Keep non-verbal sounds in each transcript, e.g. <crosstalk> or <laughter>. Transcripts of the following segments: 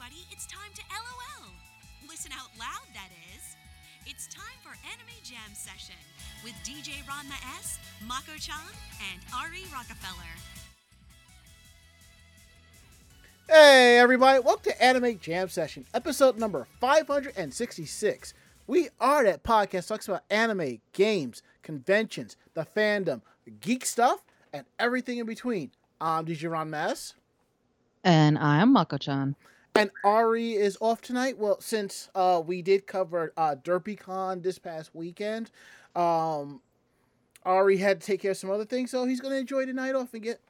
everybody. It's time to LOL. Listen out loud, that is. It's time for Anime Jam Session with DJ Ranma S, Mako chan, and Ari Rockefeller. Hey everybody, welcome to Anime Jam Session, episode number 566. We are that podcast talks about anime, games, conventions, the fandom, geek stuff, and everything in between. I'm DJ Ranma S. And I'm Mako-chan. And Ari is off tonight. Well, since uh, we did cover uh, DerpyCon this past weekend, um, Ari had to take care of some other things, so he's going to enjoy the night off and get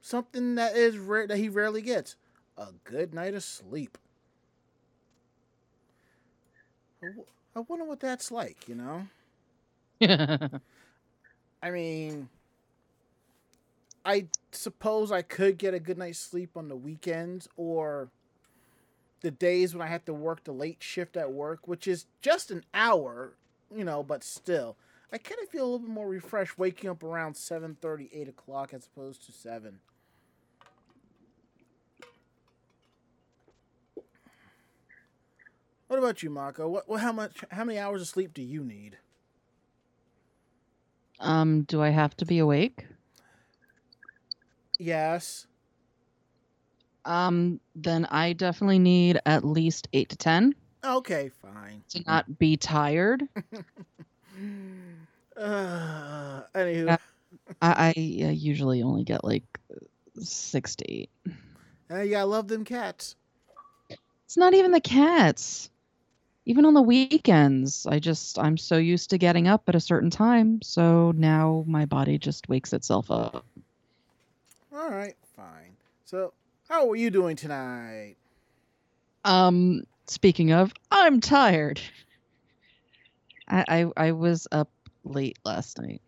something that is rare that he rarely gets: a good night of sleep. I wonder what that's like. You know, <laughs> I mean, I suppose I could get a good night's sleep on the weekends or the days when I have to work the late shift at work, which is just an hour, you know, but still. I kind of feel a little bit more refreshed waking up around 7.30, 8 o'clock as opposed to 7. What about you, Mako? What, what how much how many hours of sleep do you need? um, do I have to be awake? Yes. Um, then I definitely need at least eight to ten Okay, fine. to not be tired. <laughs> Uh, anywho, Yeah. I, I usually only get like six to eight. uh, you gotta love them cats. It's not even the cats. Even on the weekends, I just I'm so used to getting up at a certain time, so now my body just wakes itself up. All right, fine. So, how are you doing tonight? Um, speaking of, I'm tired. I I, I was up late last night.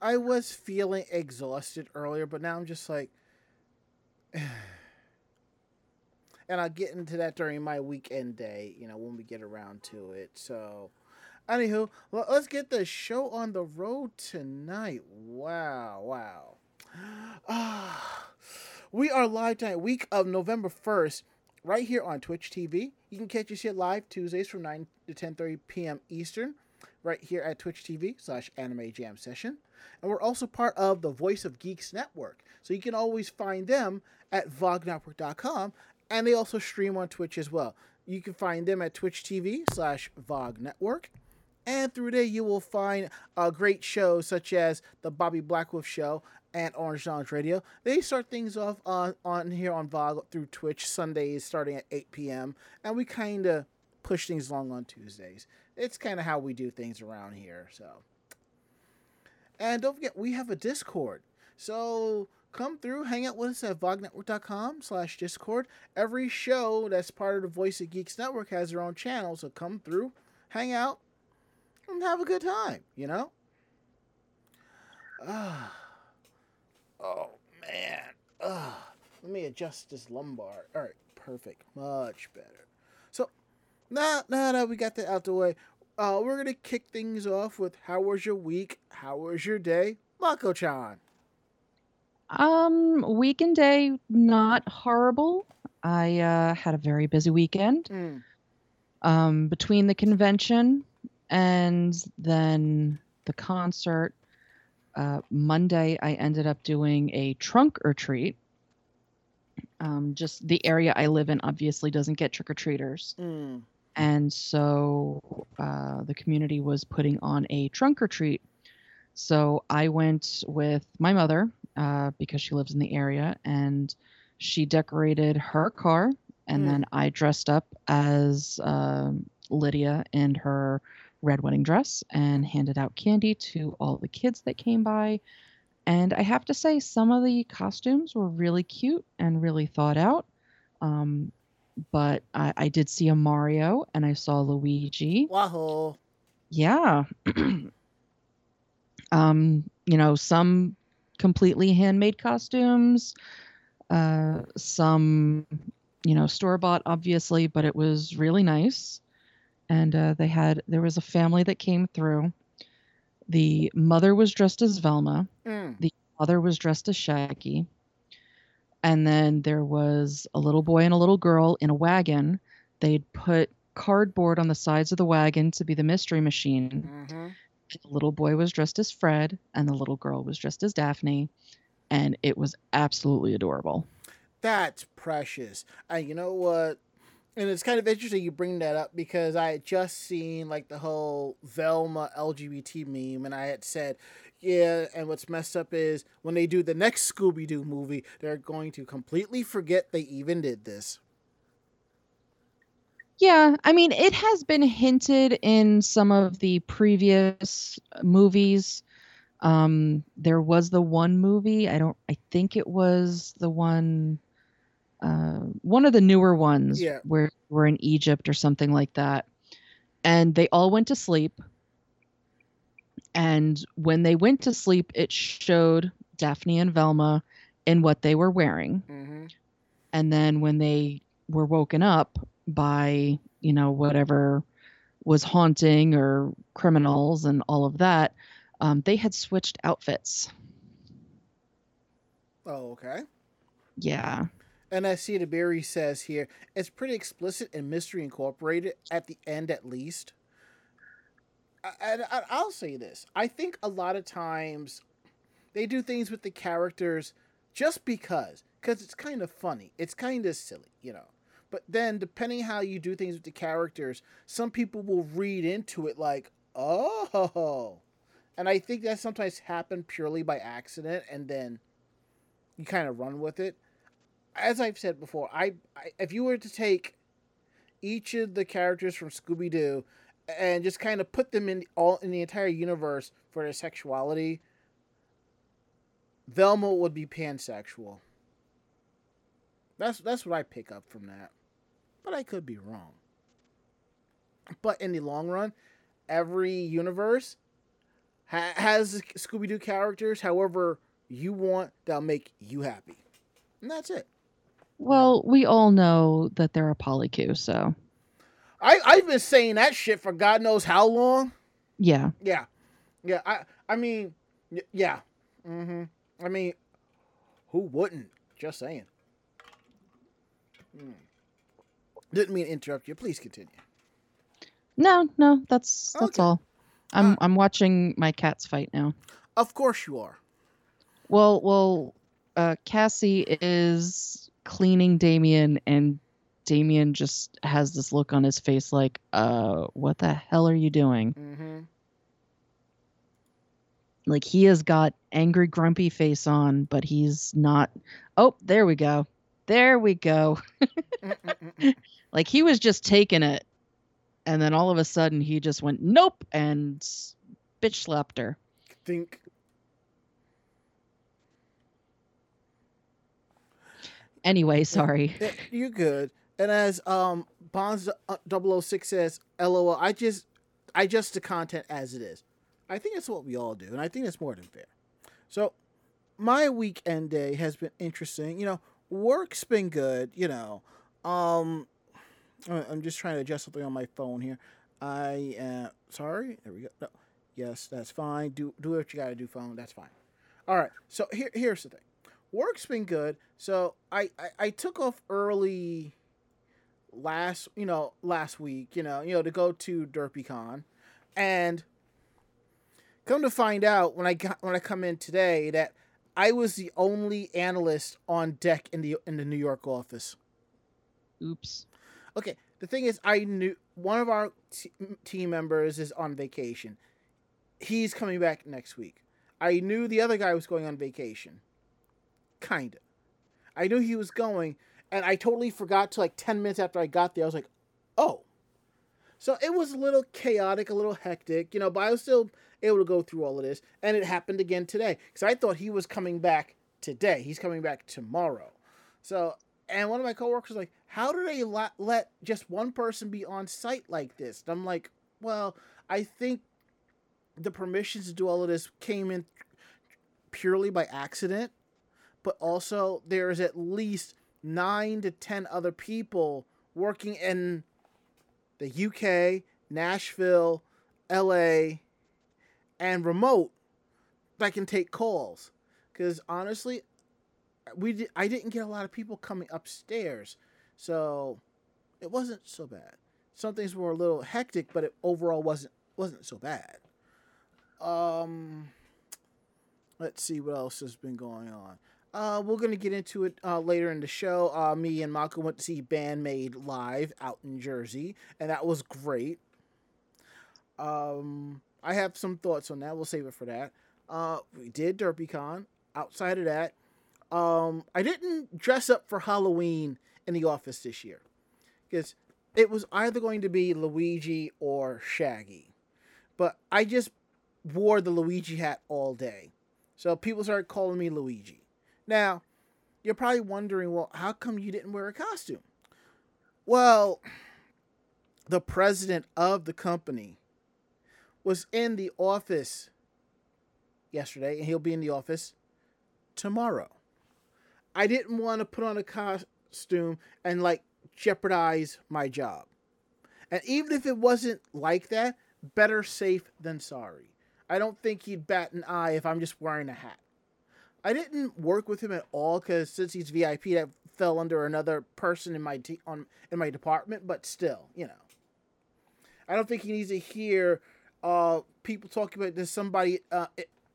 I was feeling exhausted earlier, but now I'm just like, <sighs> and I'll get into that during my weekend day, you know, when we get around to it. So, anywho, well, let's get the show on the road tonight. Wow, wow. <sighs> Ah, we are live tonight, week of November 1st, right here on Twitch TV. You can catch us here live Tuesdays from 9 to 10.30 p.m. Eastern, right here at Twitch TV slash Anime Jam Session. And we're also part of the Voice of Geeks Network. So you can always find them at vognetwork.com. And they also stream on Twitch as well. You can find them at Twitch TV slash Vog Network. And through there, you will find uh, great shows such as the Bobby Blackwolf Show and Orange Lounge Radio. They start things off on, on here on Vog through Twitch Sundays starting at 8 p.m. And we kind of push things along on Tuesdays. It's kind of how we do things around here. So, and don't forget, we have a Discord. So come through, hang out with us at vognetwork.com slash Discord. Every show that's part of the Voice of Geeks Network has their own channel. So come through, hang out, and have a good time, you know? Ah. <sighs> oh, man. Ah. let me adjust this lumbar. All right, perfect. Much better. So now, now that we got that out the way, uh, we're gonna kick things off with how was your week? How was your day, Mako-chan? Um, weekend day, not horrible. I uh, had a very busy weekend. Mm. Um, between the convention and then the concert, uh, Monday I ended up doing a trunk or treat. Um, just the area I live in obviously doesn't get trick or treaters. Mm. and so uh, the community was putting on a trunk or treat. So I went with my mother uh, because she lives in the area, and she decorated her car, and Mm. then I dressed up as um, Lydia in her red wedding dress and handed out candy to all the kids that came by. And I have to say, some of the costumes were really cute and really thought out. Um, but I, I did see a Mario and I saw Luigi. Wahoo. Yeah. <clears throat> um, you know, some completely handmade costumes, uh, some, you know, store bought, obviously, but it was really nice. And uh, they had, there was a family that came through. The mother was dressed as Velma, Mm. father was dressed as Shaggy. And then there was a little boy and a little girl in a wagon. They'd put cardboard on the sides of the wagon to be the mystery machine. Mm-hmm. The little boy was dressed as Fred, and the little girl was dressed as Daphne. And it was absolutely adorable. That's precious. And you know what? And it's kind of interesting you bring that up because I had just seen like the whole Velma LGBT meme, and I had said, yeah, and what's messed up is when they do the next Scooby Doo movie, they're going to completely forget they even did this. Yeah, I mean, it has been hinted in some of the previous movies. Um, there was the one movie, I don't, I think it was the one, uh, one of the newer ones Yeah. where we're in Egypt or something like that. And they all went to sleep. And when they went to sleep, it showed Daphne and Velma in what they were wearing Mm-hmm. and then when they were woken up by you know whatever was haunting or criminals and all of that um, they had switched outfits Oh, okay. yeah And I see the Barry says here, it's pretty explicit and mystery incorporated at the end, at least. And I'll say this: I think a lot of times they do things with the characters just because, because it's kind of funny, it's kind of silly, you know. But then, depending how you do things with the characters, some people will read into it like, "Oh," and I think that sometimes happen purely by accident, and then you kind of run with it as I've said before, I, I if you were to take each of the characters from Scooby Doo and just kind of put them in all in the entire universe for their sexuality, Velma would be pansexual. That's that's what I pick up from that, but I could be wrong. But in the long run, every universe ha- has Scooby Doo characters, however you want, that'll make you happy, and that's it. Well we all know that they're a polycule so I I've been saying that shit for God knows how long. yeah Yeah, yeah. I I mean, y- yeah. Mm-hmm. I mean, who wouldn't? Just saying. Hmm. Didn't mean to interrupt you. Please continue. no no that's that's Okay. all i'm Uh, i'm watching my cats fight now Of course you are. well well uh cassie is cleaning damien and damien just has this look on his face like uh what the hell are you doing Mm-hmm. like he has got angry grumpy face on but he's not oh there we go there we go <laughs> like he was just taking it and then all of a sudden he just went nope and bitch slapped her Think. Anyway sorry you're good. And as um Bonds uh, 006 says, LOL. I just I just the content as it is. I think that's what we all do, and I think that's more than fair. So my weekend day has been interesting. You know, work's been good. You know, um, I'm just trying to adjust something on my phone here. I uh, sorry. There we go. No. Yes, that's fine. Do do what you got to do, phone. That's fine. All right. So here here's the thing. Work's been good. So I, I I took off early last you know last week you know you know to go to DerpyCon, and come to find out when I got when I come in today that I was the only analyst on deck in the in the New York office. oops Okay, the thing is, I knew one of our t- team members is on vacation. He's coming back next week. I knew the other guy was going on vacation. Kinda. I knew he was going, and I totally forgot to like 10 minutes after I got there. I was like, oh. So it was a little chaotic, a little hectic, you know, but I was still able to go through all of this. And it happened again today because I thought he was coming back today. He's coming back tomorrow. So, and one of my coworkers was like, how do they let just one person be on site like this? And I'm like, well, I think the permissions to do all of this came in purely by accident, but also there's at least nine to ten other people working in the UK, Nashville, LA, and remote that can take calls. Because honestly, we I didn't get a lot of people coming upstairs, so it wasn't so bad. Some things were a little hectic, but it overall wasn't wasn't so bad. Um, let's see what else has been going on. Uh, we're gonna get into it uh, later in the show. Uh, me and Mako went to see Band-Maid live out in Jersey, and that was great. Um, I have some thoughts on that. We'll save it for that. Uh, we did DerpyCon. Outside of that, um, I didn't dress up for Halloween in the office this year because it was either going to be Luigi or Shaggy, but I just wore the Luigi hat all day, so people started calling me Luigi. Now, you're probably wondering, well, how come you didn't wear a costume? Well, the president of the company was in the office yesterday, and he'll be in the office tomorrow. I didn't want to put on a costume and like jeopardize my job. And even if it wasn't like that, better safe than sorry. I don't think he'd bat an eye if I'm just wearing a hat. I didn't work with him at all because since he's VIP, that fell under another person in my on in my department. But still, you know, I don't think he needs to hear uh, people talking about there's somebody uh,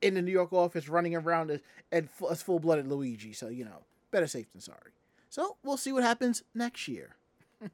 in the New York office running around as, as full blooded Luigi. So you know, better safe than sorry. So we'll see what happens next year. <laughs>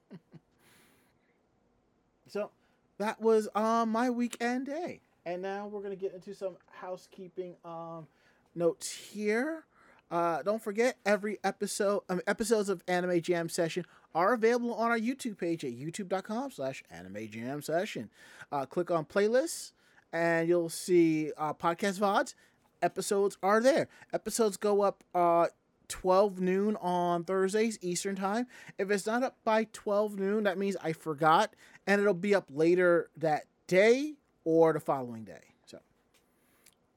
so that was uh, my weekend day. And now we're to get into some housekeeping um, notes here. Uh, don't forget, every episode, um, episodes of Anime Jam Session are available on our YouTube page at youtube.com slash anime jam session. Uh, click on playlists and you'll see uh, podcast VODs. Episodes are there. Episodes go up uh, 12 noon on Thursdays Eastern Time. If it's not up by 12 noon, that means I forgot, and it'll be up later that day or the following day.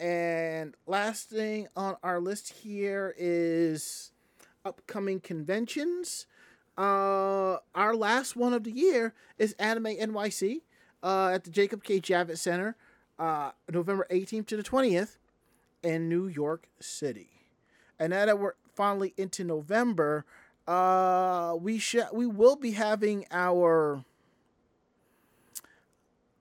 And last thing on our list here is upcoming conventions. Uh, our last one of the year is Anime NYC uh, at the Jacob K. Javits Center, uh, November 18th to the 20th in New York City. And now that we're finally into November, uh, we sh- we will be having our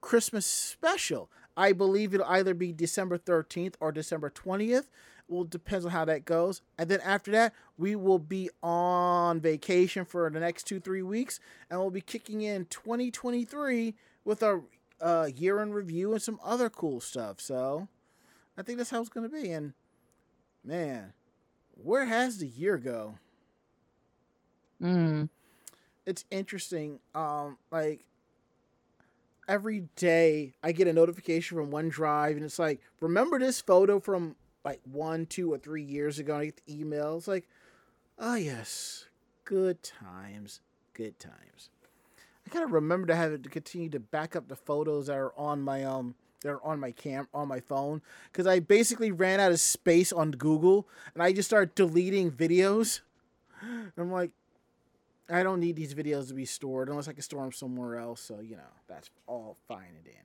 Christmas special. I believe it'll either be December 13th or December 20th. Well, depends on how that goes. And then after that, we will be on vacation for the next two, three weeks. And we'll be kicking in 2023 with our uh, year in review and some other cool stuff. So I think that's how it's going to be. And man, where has the year go? Mm. It's interesting. Um, like every day I get a notification from OneDrive and it's like, remember this photo from like one, two, or three years ago? And I get the email. It's like, oh yes, good times, good times. I gotta remember to have it to continue to back up the photos that are on my um that are on my cam on my phone because I basically ran out of space on Google and I just started deleting videos. I'm like, I don't need these videos to be stored unless I can store them somewhere else. So, you know, that's all fine and dandy.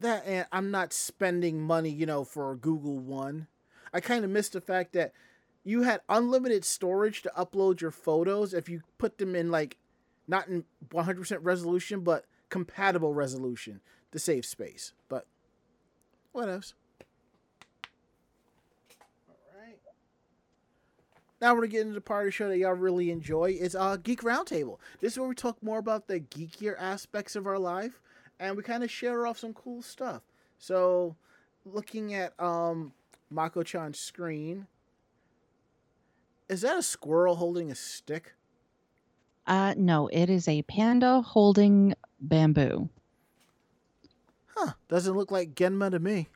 That and I'm not spending money, you know, for Google One. I kind of missed the fact that you had unlimited storage to upload your photos if you put them in like not in 100% resolution, but compatible resolution to save space. But what else? Now we're gonna get into the part of the show that y'all really enjoy. It's uh Geek Roundtable. This is where we talk more about the geekier aspects of our life, and we kind of share off some cool stuff. So, looking at um Mako-chan's screen, is that a squirrel holding a stick? Uh, no, it is a panda holding bamboo. Huh? Doesn't look like Genma to me.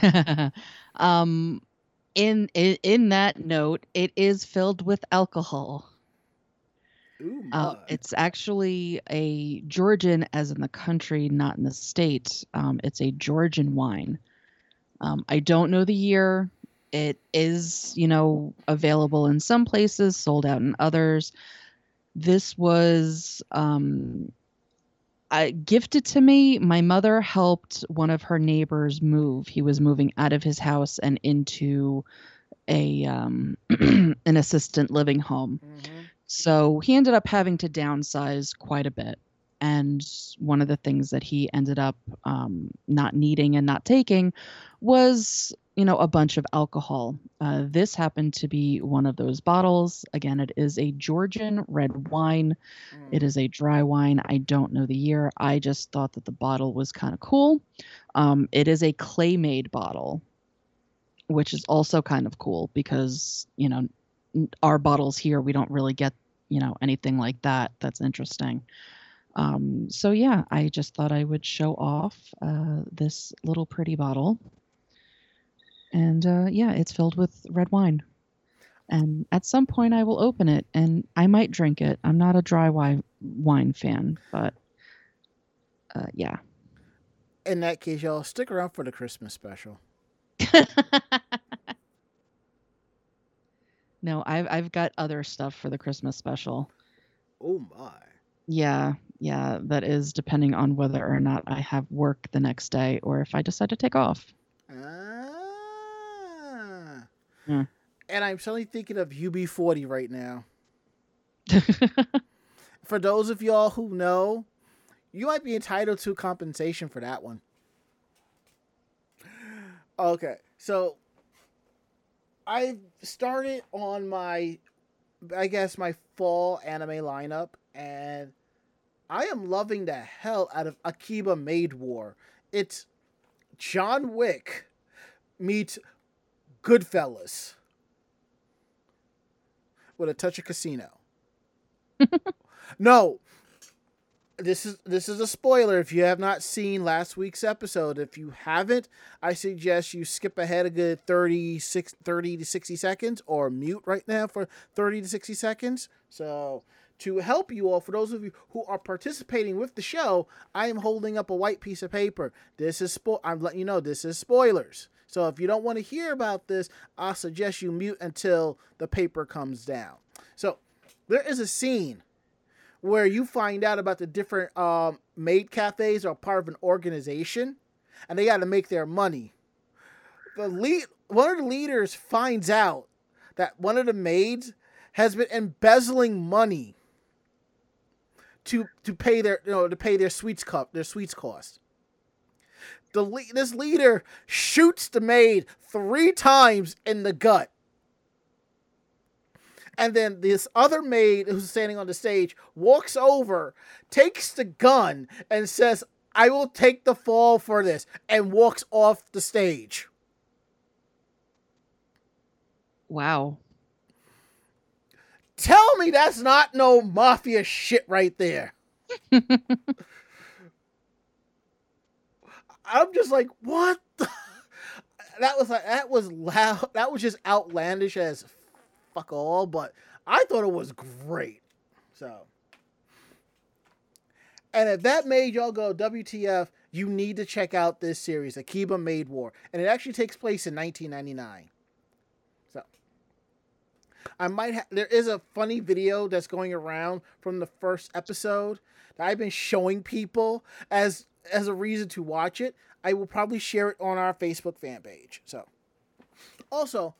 <laughs> um, in, in in that note, it is filled with alcohol. Ooh, Uh, it's actually a Georgian, as in the country, not in the state. Um, it's a Georgian wine. Um, I don't know the year. It is, you know, available in some places, sold out in others. This was um, I, gifted to me. My mother helped one of her neighbors move. He was moving out of his house and into a um, <clears throat> an assistant living home. Mm-hmm. So he ended up having to downsize quite a bit. And one of the things that he ended up um, not needing and not taking was, you know, a bunch of alcohol. Uh, this happened to be one of those bottles. Again, it is a Georgian red wine. Mm. It is a dry wine. I don't know the year. I just thought that the bottle was kind of cool. Um, it is a clay made bottle, which is also kind of cool because, you know, our bottles here, we don't really get, you know, anything like that. That's interesting. Um, so yeah, I just thought I would show off uh, this little pretty bottle. And uh, yeah, it's filled with red wine. And at some point, I will open it and I might drink it. I'm not a dry wine wine fan, but uh, yeah. In that case, y'all stick around for the Christmas special. <laughs> no, I've I've got other stuff for the Christmas special. Oh my. Yeah, yeah, that is depending on whether or not I have work the next day or if I decide to take off. Ah. Hmm. And I'm suddenly thinking of UB40 right now. <laughs> For those of y'all who know, you might be entitled to compensation for that one. Okay, so I've started on my, I guess, my fall anime lineup, and I am loving the hell out of Akiba Maid War. It's John Wick meets Goodfellas with a touch of casino. <laughs> no, this is this is a spoiler if you have not seen last week's episode. If you haven't, I suggest you skip ahead a good 30, 30 to 60 seconds or mute right now for 30 to 60 seconds. So to help you all, for those of you who are participating with the show, I am holding up a white piece of paper. This is spo- I'm letting you know this is spoilers. So if you don't want to hear about this, I suggest you mute until the paper comes down. So there is a scene where you find out about the different um, maid cafes are part of an organization, and they got to make their money. The lead, one of the leaders finds out that one of the maids has been embezzling money to to pay their you know to pay their sweets cup their sweets cost. The le- this leader shoots the maid three times in the gut. And then this other maid who's standing on the stage walks over, takes the gun, and says, I will take the fall for this, and walks off the stage. Wow. Tell me that's not no mafia shit right there. <laughs> I'm just like, what? The? <laughs> That was like that was loud. That was just outlandish as fuck all. But I thought it was great. So, and if that made y'all go WTF, you need to check out this series, Akiba Maid War, and it actually takes place in 1999. I might have. There is a funny video that's going around from the first episode that I've been showing people as as a reason to watch it. I will probably share it on our Facebook fan page. So, also,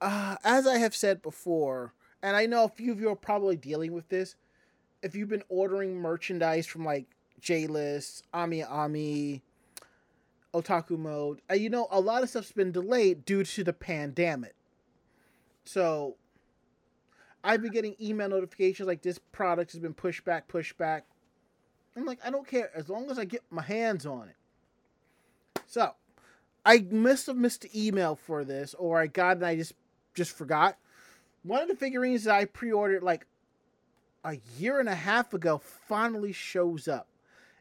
uh, as I have said before, and I know a few of you are probably dealing with this, if you've been ordering merchandise from like J List, Ami Ami, Otaku Mode, uh, you know, a lot of stuff's been delayed due to the pandemic. So, I've been getting email notifications like this product has been pushed back, pushed back. I'm like, I don't care as long as I get my hands on it. So, I must have missed the email for this, or I got and I just just forgot. One of the figurines that I pre-ordered like a year and a half ago finally shows up.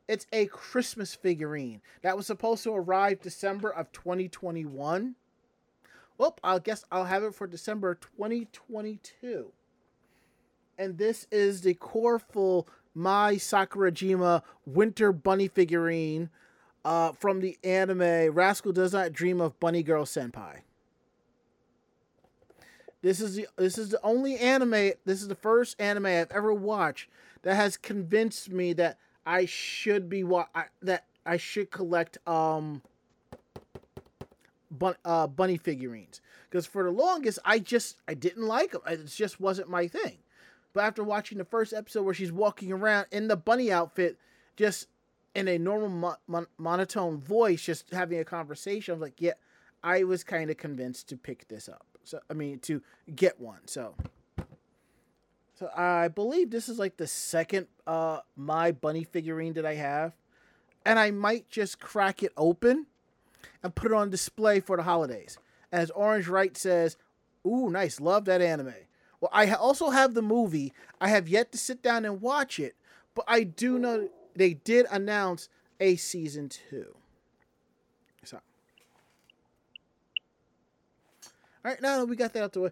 It's a Christmas figurine that was supposed to arrive December of 2021. Well, I guess I'll have it for December 2022. And this is the colorful Mai Sakurajima Winter Bunny figurine uh, from the anime Rascal Does Not Dream of Bunny Girl Senpai. This is the this is the only anime. This is the first anime I've ever watched that has convinced me that I should be wa- I, that I should collect um bun- uh, bunny figurines because for the longest I just I didn't like them. It just wasn't my thing. But after watching the first episode where she's walking around in the bunny outfit, just in a normal mo- mon- monotone voice, just having a conversation, I was like, yeah, I was kind of convinced to pick this up. So I mean, to get one. So. So I believe this is like the second uh Mai bunny figurine that I have. And I might just crack it open and put it on display for the holidays. As Orange Right says, ooh, nice, love that anime. Well, I also have the movie. I have yet to sit down and watch it, but I do know they did announce a season two. So, all right, now that we got that out the way,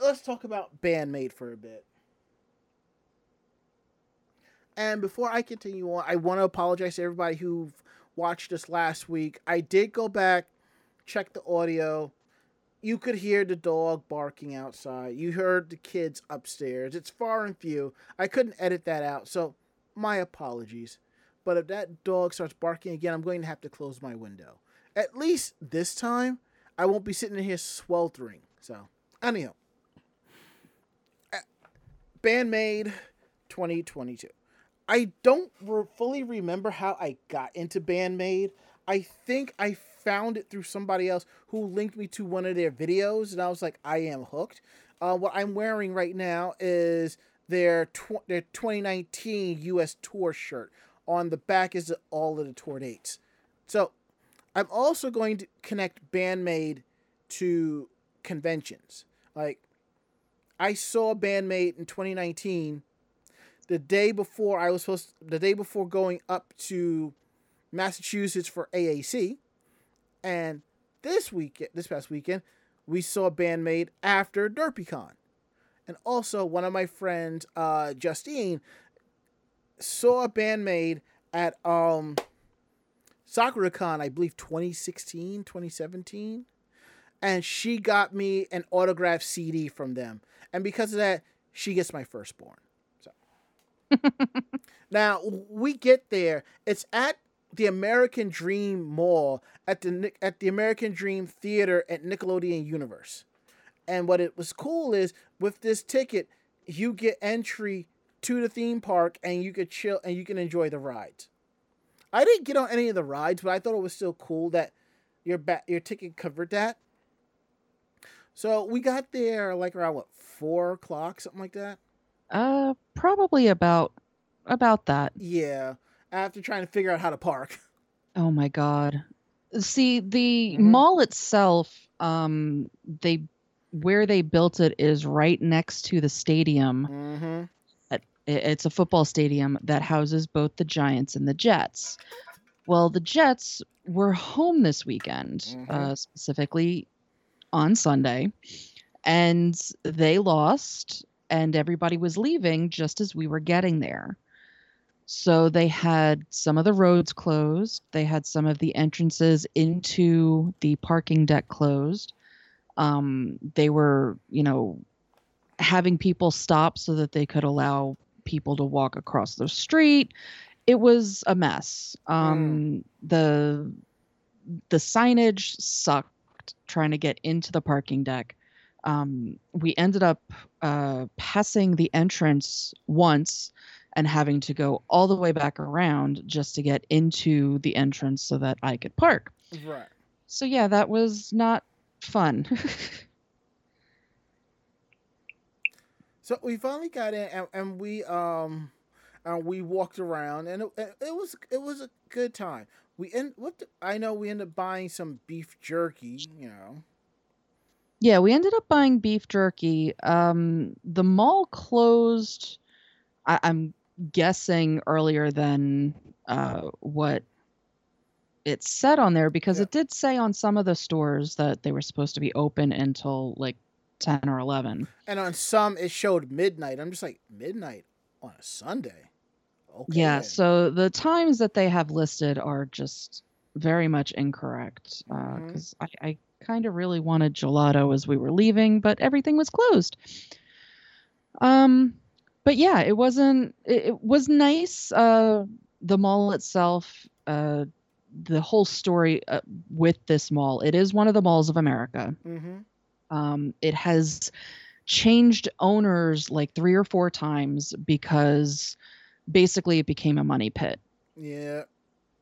let's talk about Band-Maid for a bit. And before I continue on, I want to apologize to everybody who watched this last week. I did go back, check the audio. You could hear the dog barking outside. You heard the kids upstairs. It's far and few. I couldn't edit that out, so my apologies. But if that dog starts barking again, I'm going to have to close my window. At least this time, I won't be sitting in here sweltering. So, anyhow, Band-Maid 2022. I don't re- fully remember how I got into Band-Maid. I think I found it through somebody else who linked me to one of their videos, and I was like, I am hooked. Uh, what I'm wearing right now is their tw- their 2019 U.S. tour shirt. On the back is all of the tour dates. So I'm also going to connect Band-Maid to conventions. Like I saw Band-Maid in 2019 the day before I was supposed to, the day before going up to Massachusetts for AAC, and this week this past weekend we saw a Band-Maid after DerpyCon, and also one of my friends, uh, Justine, saw a Band-Maid at um SakuraCon, I believe 2016, 2017. And she got me an autographed CD from them. And because of that, she gets my firstborn. <laughs> now we get there. It's at the American Dream Mall at the at the American Dream Theater at Nickelodeon Universe. And what it was cool is with this ticket, you get entry to the theme park and you could chill and you can enjoy the rides. I didn't get on any of the rides, but I thought it was still cool that your ba- your ticket covered that. So we got there like around what four o'clock, something like that. Uh, probably about about that. Yeah, after trying to figure out how to park. <laughs> Oh my god. See, the Mhm. mall itself, um, they where they built it is right next to the stadium. Mm-hmm. It- It's a football stadium that houses both the Giants and the Jets. Well, the Jets were home this weekend, Mhm. uh, specifically on Sunday, and they lost, and everybody was leaving just as we were getting there. So they had some of the roads closed, they had some of the entrances into the parking deck closed. Um, they were, you know, having people stop so that they could allow people to walk across the street. It was a mess. Um, The the signage sucked trying to get into the parking deck. Um, we ended up uh, passing the entrance once and having to go all the way back around just to get into the entrance so that I could park. Right. So yeah, that was not fun. <laughs> So we finally got in, and, and we um, and we walked around, and it, it was it was a good time. We end what the, I know we ended up buying some beef jerky, you know. Yeah, we ended up buying beef jerky. Um, the mall closed. I, I'm guessing earlier than uh, what it said on there because Yeah. it did say on some of the stores that they were supposed to be open until like ten or eleven. And on some it showed midnight. I'm just like midnight on a Sunday. Okay. Yeah, so the times that they have listed are just very much incorrect because I, I kind of really wanted gelato as we were leaving, but everything was closed. Um, but yeah, it wasn't. It, it was nice. Uh, the mall itself, uh, the whole story uh, with this mall. It is one of the malls of America. Mm-hmm. Um, it has changed owners like three or four times because basically it became a money pit. Yeah.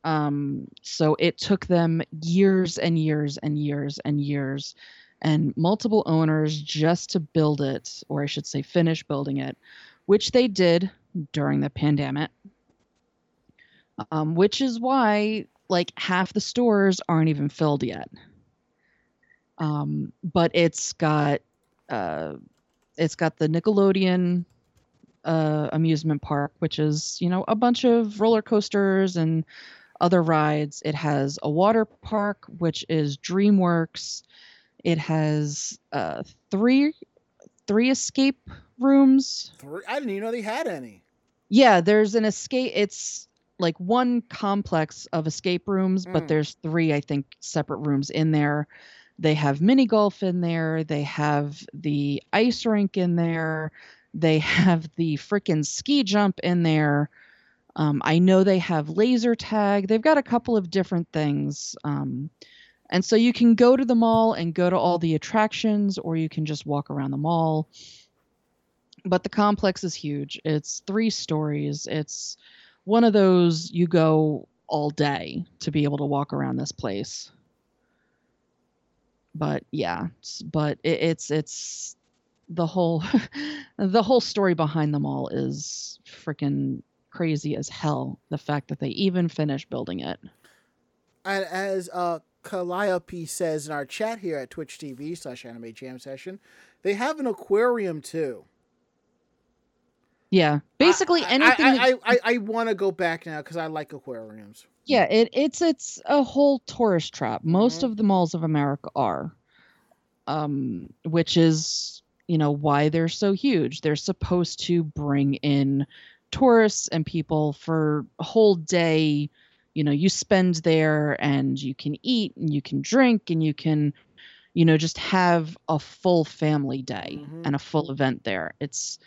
Um, so it took them years and years and years and years and multiple owners just to build it, or I should say, finish building it, which they did during the pandemic. Um, which is why like half the stores aren't even filled yet. Um, but it's got uh, it's got the Nickelodeon uh, amusement park, which is you know a bunch of roller coasters and other rides. It has a water park, which is DreamWorks. It has uh, three three escape rooms. Three, I didn't even know they had any. Yeah, there's an escape. It's like one complex of escape rooms, Mm. but there's three, I think, separate rooms in there. They have mini golf in there. They have the ice rink in there. They <laughs> have the freaking ski jump in there. Um, I know they have laser tag. They've got a couple of different things. Um, and so you can go to the mall and go to all the attractions, or you can just walk around the mall. But the complex is huge. It's three stories. It's one of those you go all day to be able to walk around this place. But yeah, but it, it's it's the whole <laughs> the whole story behind them all is freaking crazy as hell. The fact that they even finished building it. And as uh, Calliope says in our chat here at Twitch TV slash Anime Jam Session, they have an aquarium too. Yeah, basically I, anything. I, that- I, I, I want to go back now because I like aquariums. Yeah, it, it's it's a whole tourist trap. Most Mhm. of the malls of America are, um, which is you know why they're so huge. They're supposed to bring in tourists and people for a whole day. You know, you spend there and you can eat and you can drink and you can, you know, just have a full family day Mhm. and a full event there. It's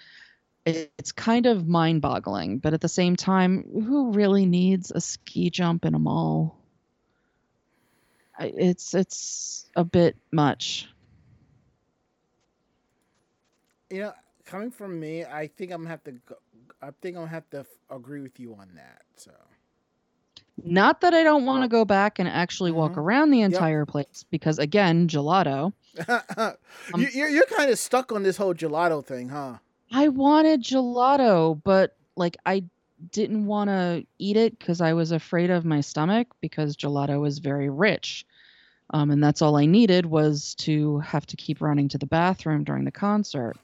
it's kind of mind-boggling, but at the same time, who really needs a ski jump in a mall? It's it's a bit much. You know, coming from me, I think I'm gonna have to. Go, I think I'll have to f- agree with you on that. So Not that I don't want to go back and actually walk Mhm. around the entire place because again, gelato. <laughs> you, you're you're kind of stuck on this whole gelato thing, huh? I wanted gelato, but like I didn't want to eat it because I was afraid of my stomach because gelato is very rich. Um, and that's all I needed was to have to keep running to the bathroom during the concert.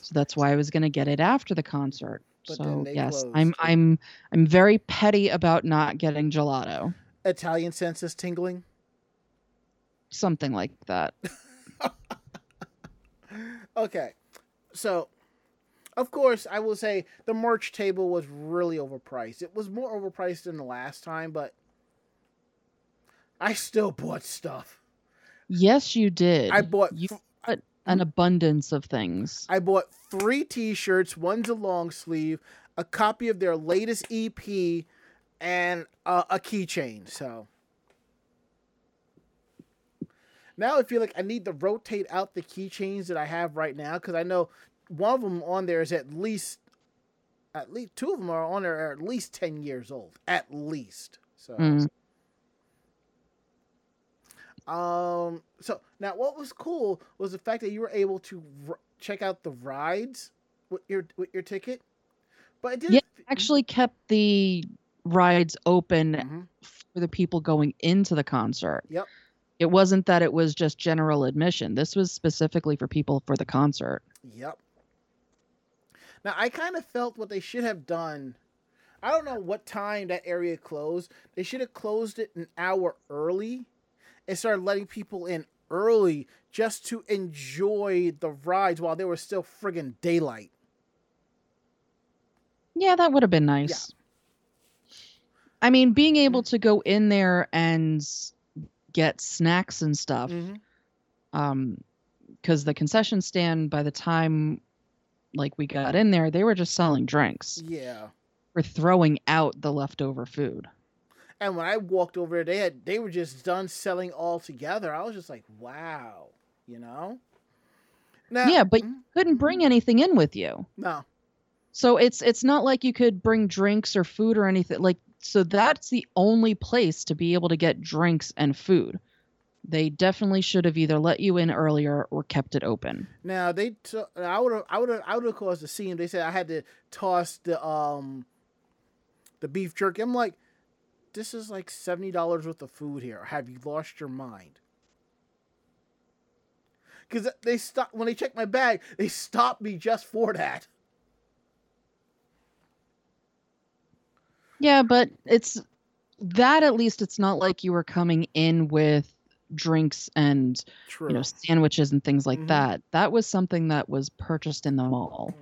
So that's why I was going to get it after the concert. But then so they yes, I'm. I'm I'm very petty about not getting gelato. Italian senses tingling. Something like that. <laughs> Okay, so of course I will say the merch table was really overpriced. It was more overpriced than the last time, but I still bought stuff. Yes, you did. I bought you bought an abundance of things. I bought three T-shirts. One's a long sleeve, a copy of their latest EP, and uh, a keychain. So now I feel like I need to rotate out the keychains that I have right now because I know one of them on there is at least, at least two of them are on there are at least ten years old, at least. So. Mm. Um. So now, what was cool was the fact that you were able to r- check out the rides with your with your ticket, but it didn't. Yeah, Actually kept the rides open Mhm. for the people going into the concert. Yep. It wasn't that it was just general admission. This was specifically for people for the concert. Yep. Now I kind of felt what they should have done. I don't know what time that area closed. They should have closed it an hour early and started letting people in early just to enjoy the rides while there was still friggin' daylight. Yeah, that would have been nice. I mean, being able to go in there and get snacks and stuff, Mhm. um, because the concession stand by the time like we got in there, they were just selling drinks. Yeah. We're throwing out the leftover food. And when I walked over there, they had they were just done selling all together. I was just like, wow, you know. Now, yeah, but you couldn't bring anything in with you. no, So it's it's not like you could bring drinks or food or anything like so that's the only place to be able to get drinks and food. They definitely should have either let you in earlier or kept it open. Now they, t- I would have, I would have, I would have caused a scene. They said I had to toss the um, the beef jerky. I'm like, this is like seventy dollars worth of food here. Have you lost your mind? Because they stop when they checked my bag. They stopped me just for that. Yeah, but it's that at least it's not like you were coming in with drinks and True. you know sandwiches and things like Mhm. that. That was something that was purchased in the mall.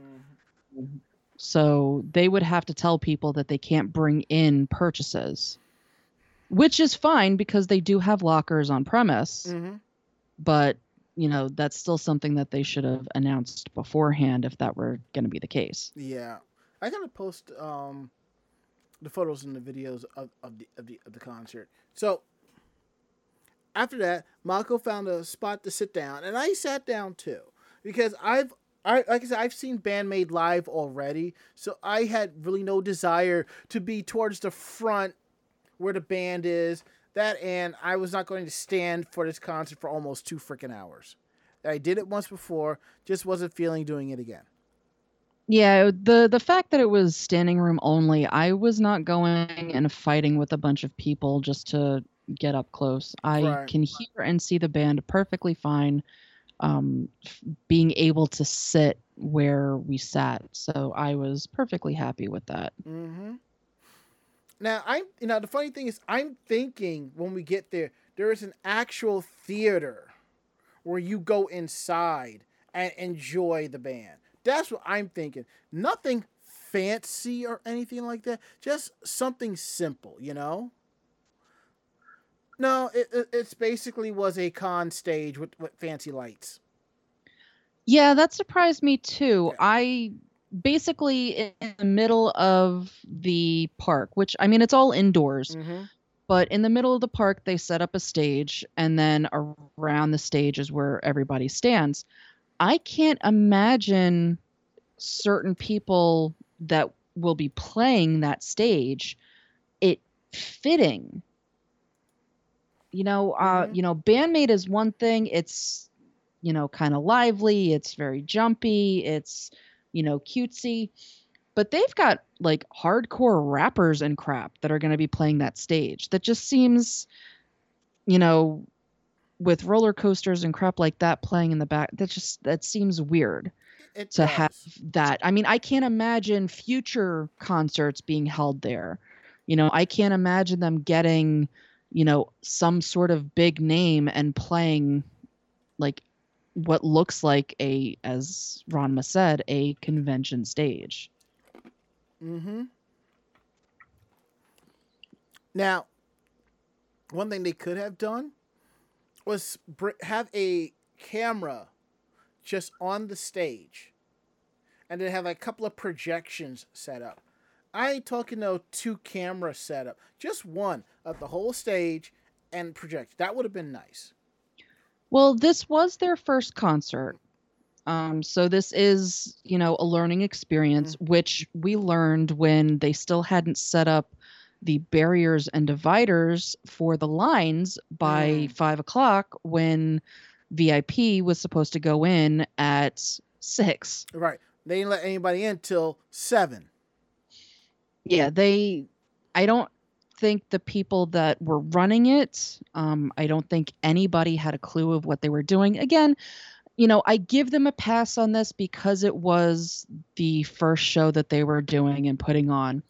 Mhm. So they would have to tell people that they can't bring in purchases, which is fine because they do have lockers on premise. Mhm. But, you know, that's still something that they should have announced beforehand if that were going to be the case. Yeah, I gotta post um, the photos and the videos of, of the of the of the concert. So after that, Mako found a spot to sit down, and I sat down too because I've I like I said I've seen Band-Maid live already, so I had really no desire to be towards the front where the band is. That and I was not going to stand for this concert for almost two freaking hours. I did it once before, just wasn't feeling doing it again. Yeah, the the fact that it was standing room only, I was not going and fighting with a bunch of people just to get up close. I Right. can hear and see the band perfectly fine. Um, being able to sit where we sat, so I was perfectly happy with that. Mm-hmm. Now I'm you know the funny thing is I'm thinking when we get there there is an actual theater where you go inside and enjoy the band. That's what I'm thinking. Nothing fancy or anything like that. Just something simple, you know. No, it, it it's basically was a con stage with, with fancy lights. Yeah, that surprised me too. Yeah. I basically in the middle of the park, which I mean it's all indoors. Mm-hmm. but in the middle of the park they set up a stage and then around the stage is where everybody stands i can't imagine certain people that will be playing that stage it fitting you know uh Mhm. you know Band-Maid is one thing it's you know kind of lively it's very jumpy it's you know cutesy but they've got like hardcore rappers and crap that are going to be playing that stage that just seems you know with roller coasters and crap like that playing in the back that just that seems weird It to have that. I mean i can't imagine future concerts being held there. You know i can't imagine them getting you know some sort of big name and playing like what looks like a as Ranma said a convention stage Mm-hmm. Now, one thing they could have done was br- have a camera just on the stage, and then have a couple of projections set up. I ain't talking no two camera setup, just one of the whole stage and project. That would have been nice. Well, this was their first concert. Um, so this is, you know, a learning experience, which we learned when they still hadn't set up the barriers and dividers for the lines by Mm. five o'clock when VIP was supposed to go in at six. Right? They didn't let anybody in till seven. Yeah, they. I don't think the people that were running it. Um, I don't think anybody had a clue of what they were doing. Again, you know, I give them a pass on this because it was the first show that they were doing and putting on.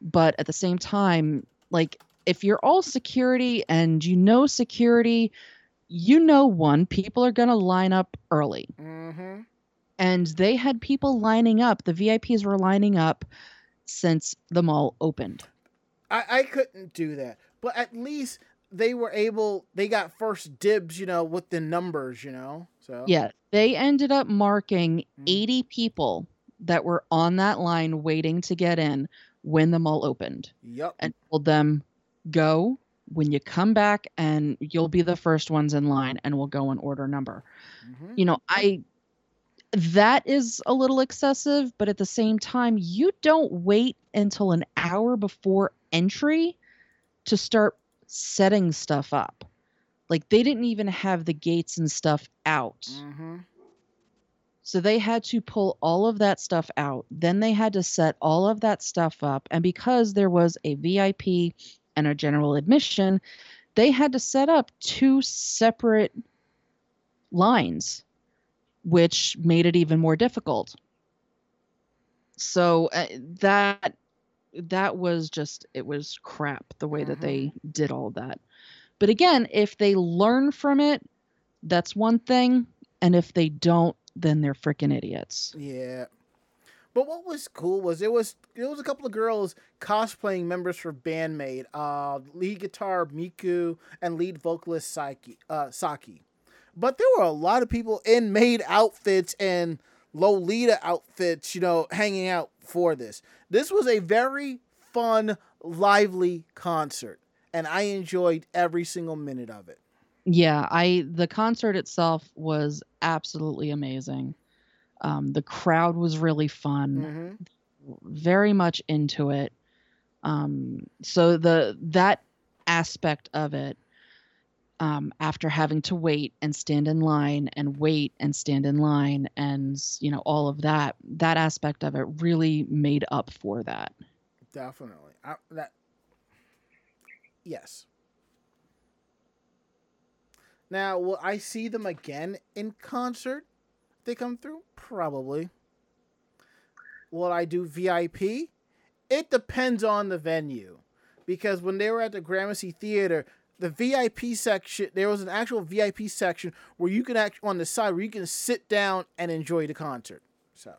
But at the same time, like if you're all security and you know security, you know one people are going to line up early Mm-hmm. and they had people lining up. The VIPs were lining up since the mall opened. I, I couldn't do that. But at least they were able they got first dibs, you know, with the numbers, you know. So Yeah, they ended up marking Mm. 80 people that were on that line waiting to get in when the mall opened Yep. and told them go when you come back and you'll be the first ones in line and we'll go in order number. Mhm. You know, I that is a little excessive, but at the same time, you don't wait until an hour before entry to start setting stuff up. Like they didn't even have the gates and stuff out. Mhm. So they had to pull all of that stuff out. Then they had to set all of that stuff up. And because there was a VIP and a general admission, they had to set up two separate lines, which made it even more difficult. So uh, that that was just it was crap the way that Mhm. they did all of that. But again, if they learn from it, that's one thing, and if they don't, then they're freaking idiots. Yeah. But what was cool was it was it was a couple of girls cosplaying members for Band-Maid, uh, lead guitar Miku and lead vocalist Saki, uh, Saki. But there were a lot of people in maid outfits and Lolita outfits, you know, hanging out for this. This was a very fun, lively concert, and I enjoyed every single minute of it. Yeah, I the concert itself was absolutely amazing. Um, the crowd was really fun. hmm very much into it. Um, so the that aspect of it, um, after having to wait and stand in line and wait and stand in line and you know all of that, that aspect of it really made up for that. Definitely. I, that. Yes. Now, will I see them again in concert? If they come through, probably. Will I do VIP? It depends on the venue, because when they were at the Gramercy Theater, the VIP section there was an actual VIP section where you can act on the side where you can sit down and enjoy the concert. So.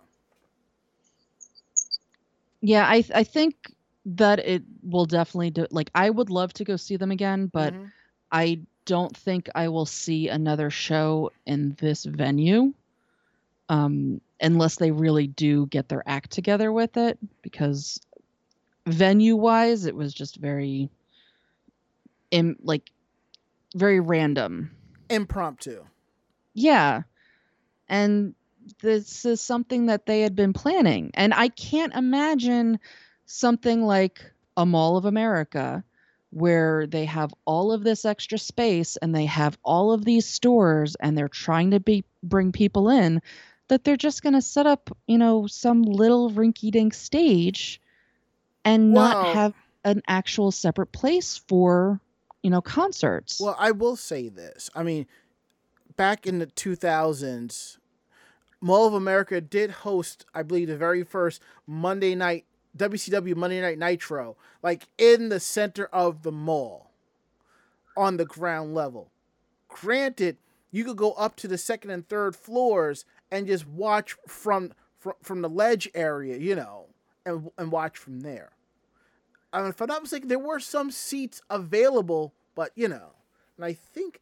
Yeah, I I think that it will definitely do. Like I would love to go see them again, but mhm. I don't think I will see another show in this venue um, unless they really do get their act together with it. Because venue wise, it was just very, Im- like, very random. impromptu. Yeah. And this is something that they had been planning. And I can't imagine something like a Mall of America where they have all of this extra space and they have all of these stores and they're trying to be bring people in that they're just going to set up, you know, some little rinky-dink stage and not have an actual separate place for, you know, concerts. Well, I will say this. I mean, back in the 2000s, Mall of America did host, I believe, the very first Monday night WCW Monday Night Nitro, like in the center of the mall, on the ground level. Granted, you could go up to the second and third floors and just watch from from, from the ledge area, you know, and and watch from there. I mean, if I'm not mistaken, there were some seats available, but you know, and I think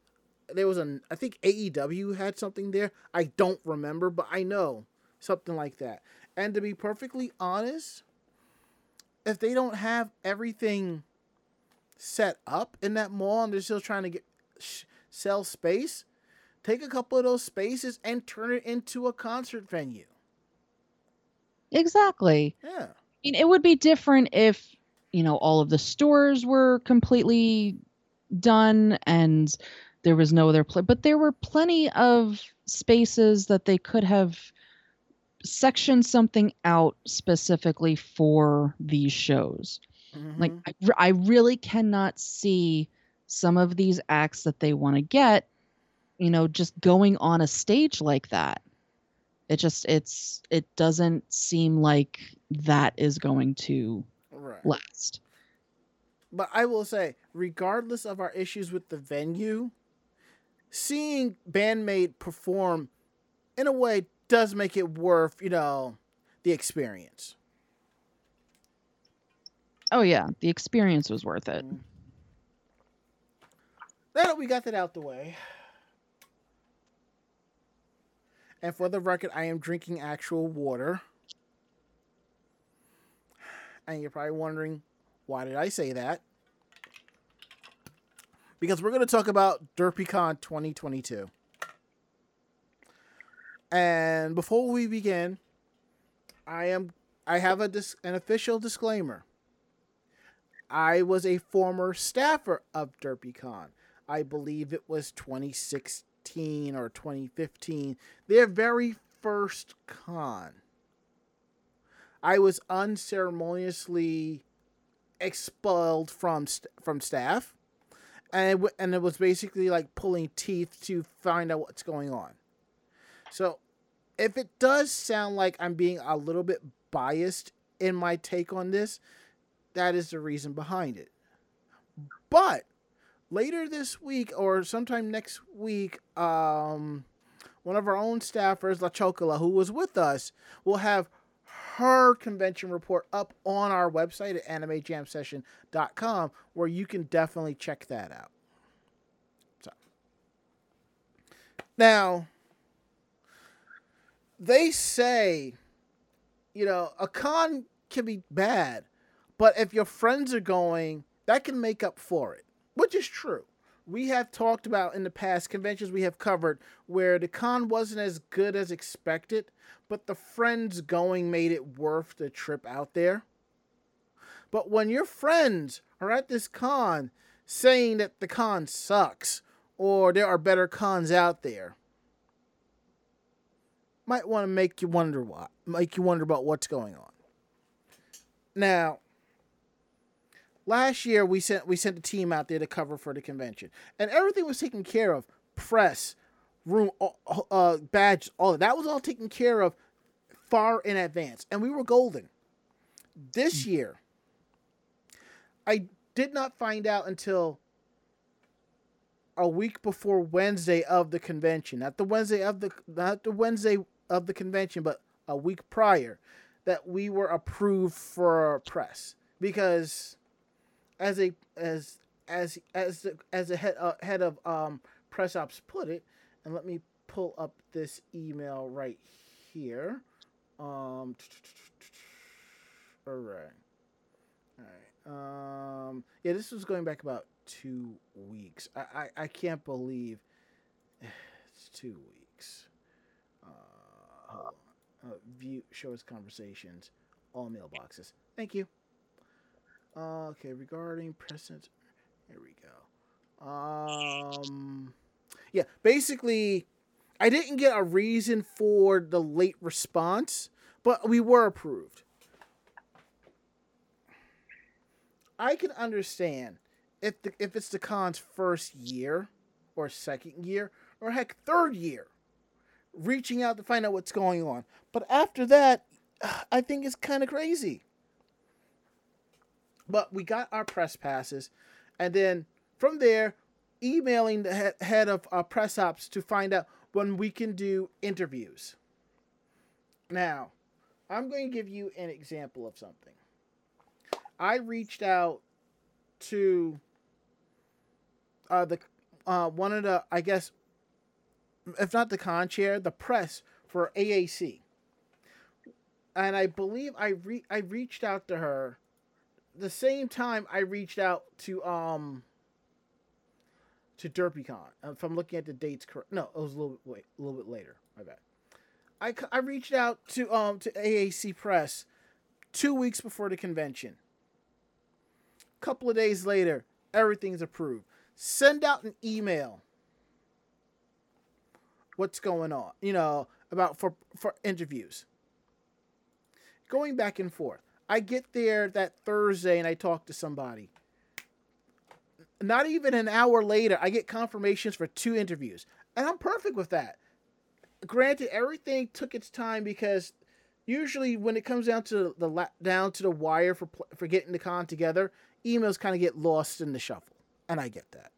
there was an I think AEW had something there. I don't remember, but I know something like that. And to be perfectly honest, if they don't have everything set up in that mall and they're still trying to get sh- sell space, take a couple of those spaces and turn it into a concert venue. exactly. Yeah. I mean, it would be different if, you know, all of the stores were completely done and there was no other place, but there were plenty of spaces that they could have sectioned something out specifically for these shows. Like, Mhm. I, I really cannot see some of these acts that they want to get, you know, just going on a stage like that. It just, it's, it doesn't seem like that is going to right. last. But I will say, regardless of our issues with the venue, seeing Band-Maid perform in a way does make it worth, you know, the experience. Oh, yeah. The experience was worth it. Mm-hmm. Now that we got that out the way. And for the record, I am drinking actual water. And you're probably wondering, why did I say that? because we're going to talk about DerpyCon 2022. And before we begin, I am I have a dis, an official disclaimer. I was a former staffer of DerpyCon. I believe it was 2016 or 2015, their very first con. I was unceremoniously expelled from st- from staff, and it w- and it was basically like pulling teeth to find out what's going on. So, if it does sound like I'm being a little bit biased in my take on this, that is the reason behind it. But later this week or sometime next week, um, one of our own staffers, La Chocola, who was with us, will have her convention report up on our website at animejamsession.com where you can definitely check that out. So now they say, you know, a con can be bad, but if your friends are going, that can make up for it, which is true. We have talked about in the past conventions we have covered where the con wasn't as good as expected, but the friends going made it worth the trip out there. But when your friends are at this con saying that the con sucks or there are better cons out there, might want to make you wonder what make you wonder about what's going on. Now, last year we sent we sent a team out there to cover for the convention, and everything was taken care of. Press, room, uh, badge, all of that. Was all taken care of far in advance, and we were golden. This year, I did not find out until a week before Wednesday of the convention, not the Wednesday of the not the Wednesday of the convention, but a week prior, that we were approved for press. Because as a as as as as a head uh, head of um, press ops put it, and let me pull up this email right here. Um, all right, all right. Um, yeah, this was going back about two weeks. I I, I can't believe <sighs> it's two weeks. Uh, uh, view show us conversations, all mailboxes. Thank you. Uh, okay, regarding precedent, here we go. Um, yeah, basically, I didn't get a reason for the late response, but we were approved. I can understand if the if it's the con's first year or second year or heck third year reaching out to find out what's going on. But after that, <sighs> I think it's kind of crazy. But we got our press passes, and then from there, emailing the head of our press ops to find out when we can do interviews. Now, I'm going to give you an example of something. I reached out to uh, the uh, one of the I guess if not the con chair, the press for AAC. And I believe I re- I reached out to her the same time I reached out to um to DerpyCon. If I'm looking at the dates correct, no, it was a little bit wait, a little bit later. My bad. I, I reached out to um to AAC Press two weeks before the convention. A couple of days later, everything's approved. Send out an email what's going on, you know, about for for interviews. Going back and forth. I get there that Thursday and I talk to somebody. Not even an hour later, I get confirmations for two interviews. And I'm perfect with that. Granted, everything took its time because usually when it comes down to the down to the wire for for getting the con together, emails kind of get lost in the shuffle, and I get that.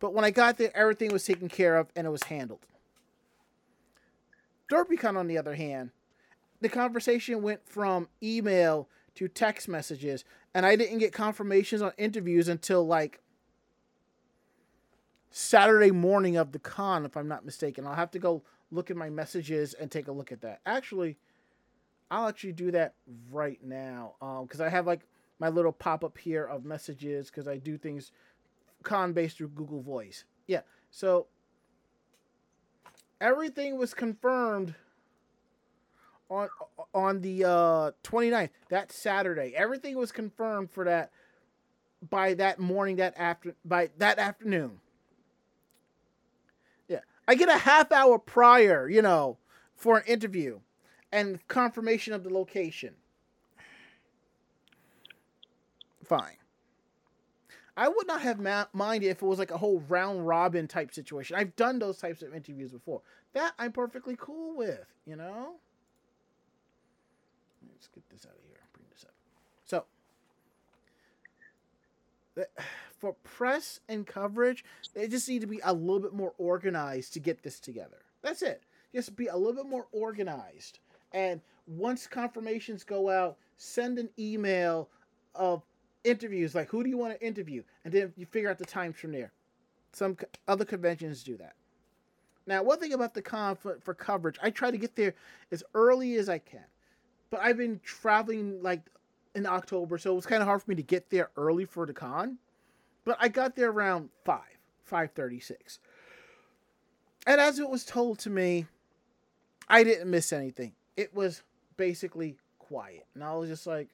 But when I got there, everything was taken care of and it was handled. DerpyCon, on the other hand, the conversation went from email to text messages, and I didn't get confirmations on interviews until like Saturday morning of the con, if I'm not mistaken. I'll have to go look at my messages and take a look at that. Actually, I'll actually do that right now because um, I have like my little pop up here of messages because I do things con based through Google Voice. Yeah. So everything was confirmed on on the uh 29th, that Saturday. Everything was confirmed for that by that morning, that after by that afternoon. Yeah. I get a half hour prior, you know, for an interview and confirmation of the location. Fine. I would not have ma- minded if it was like a whole round robin type situation. I've done those types of interviews before. That I'm perfectly cool with, you know? Let's get this out of here. Bring this up. So, <sighs> for press and coverage, they just need to be a little bit more organized to get this together. That's it. Just be a little bit more organized. And once confirmations go out, send an email of interviews like who do you want to interview and then you figure out the times from there some other conventions do that now one thing about the con for, for coverage i try to get there as early as i can but i've been traveling like in october so it was kind of hard for me to get there early for the con but i got there around 5 536 and as it was told to me i didn't miss anything it was basically quiet and i was just like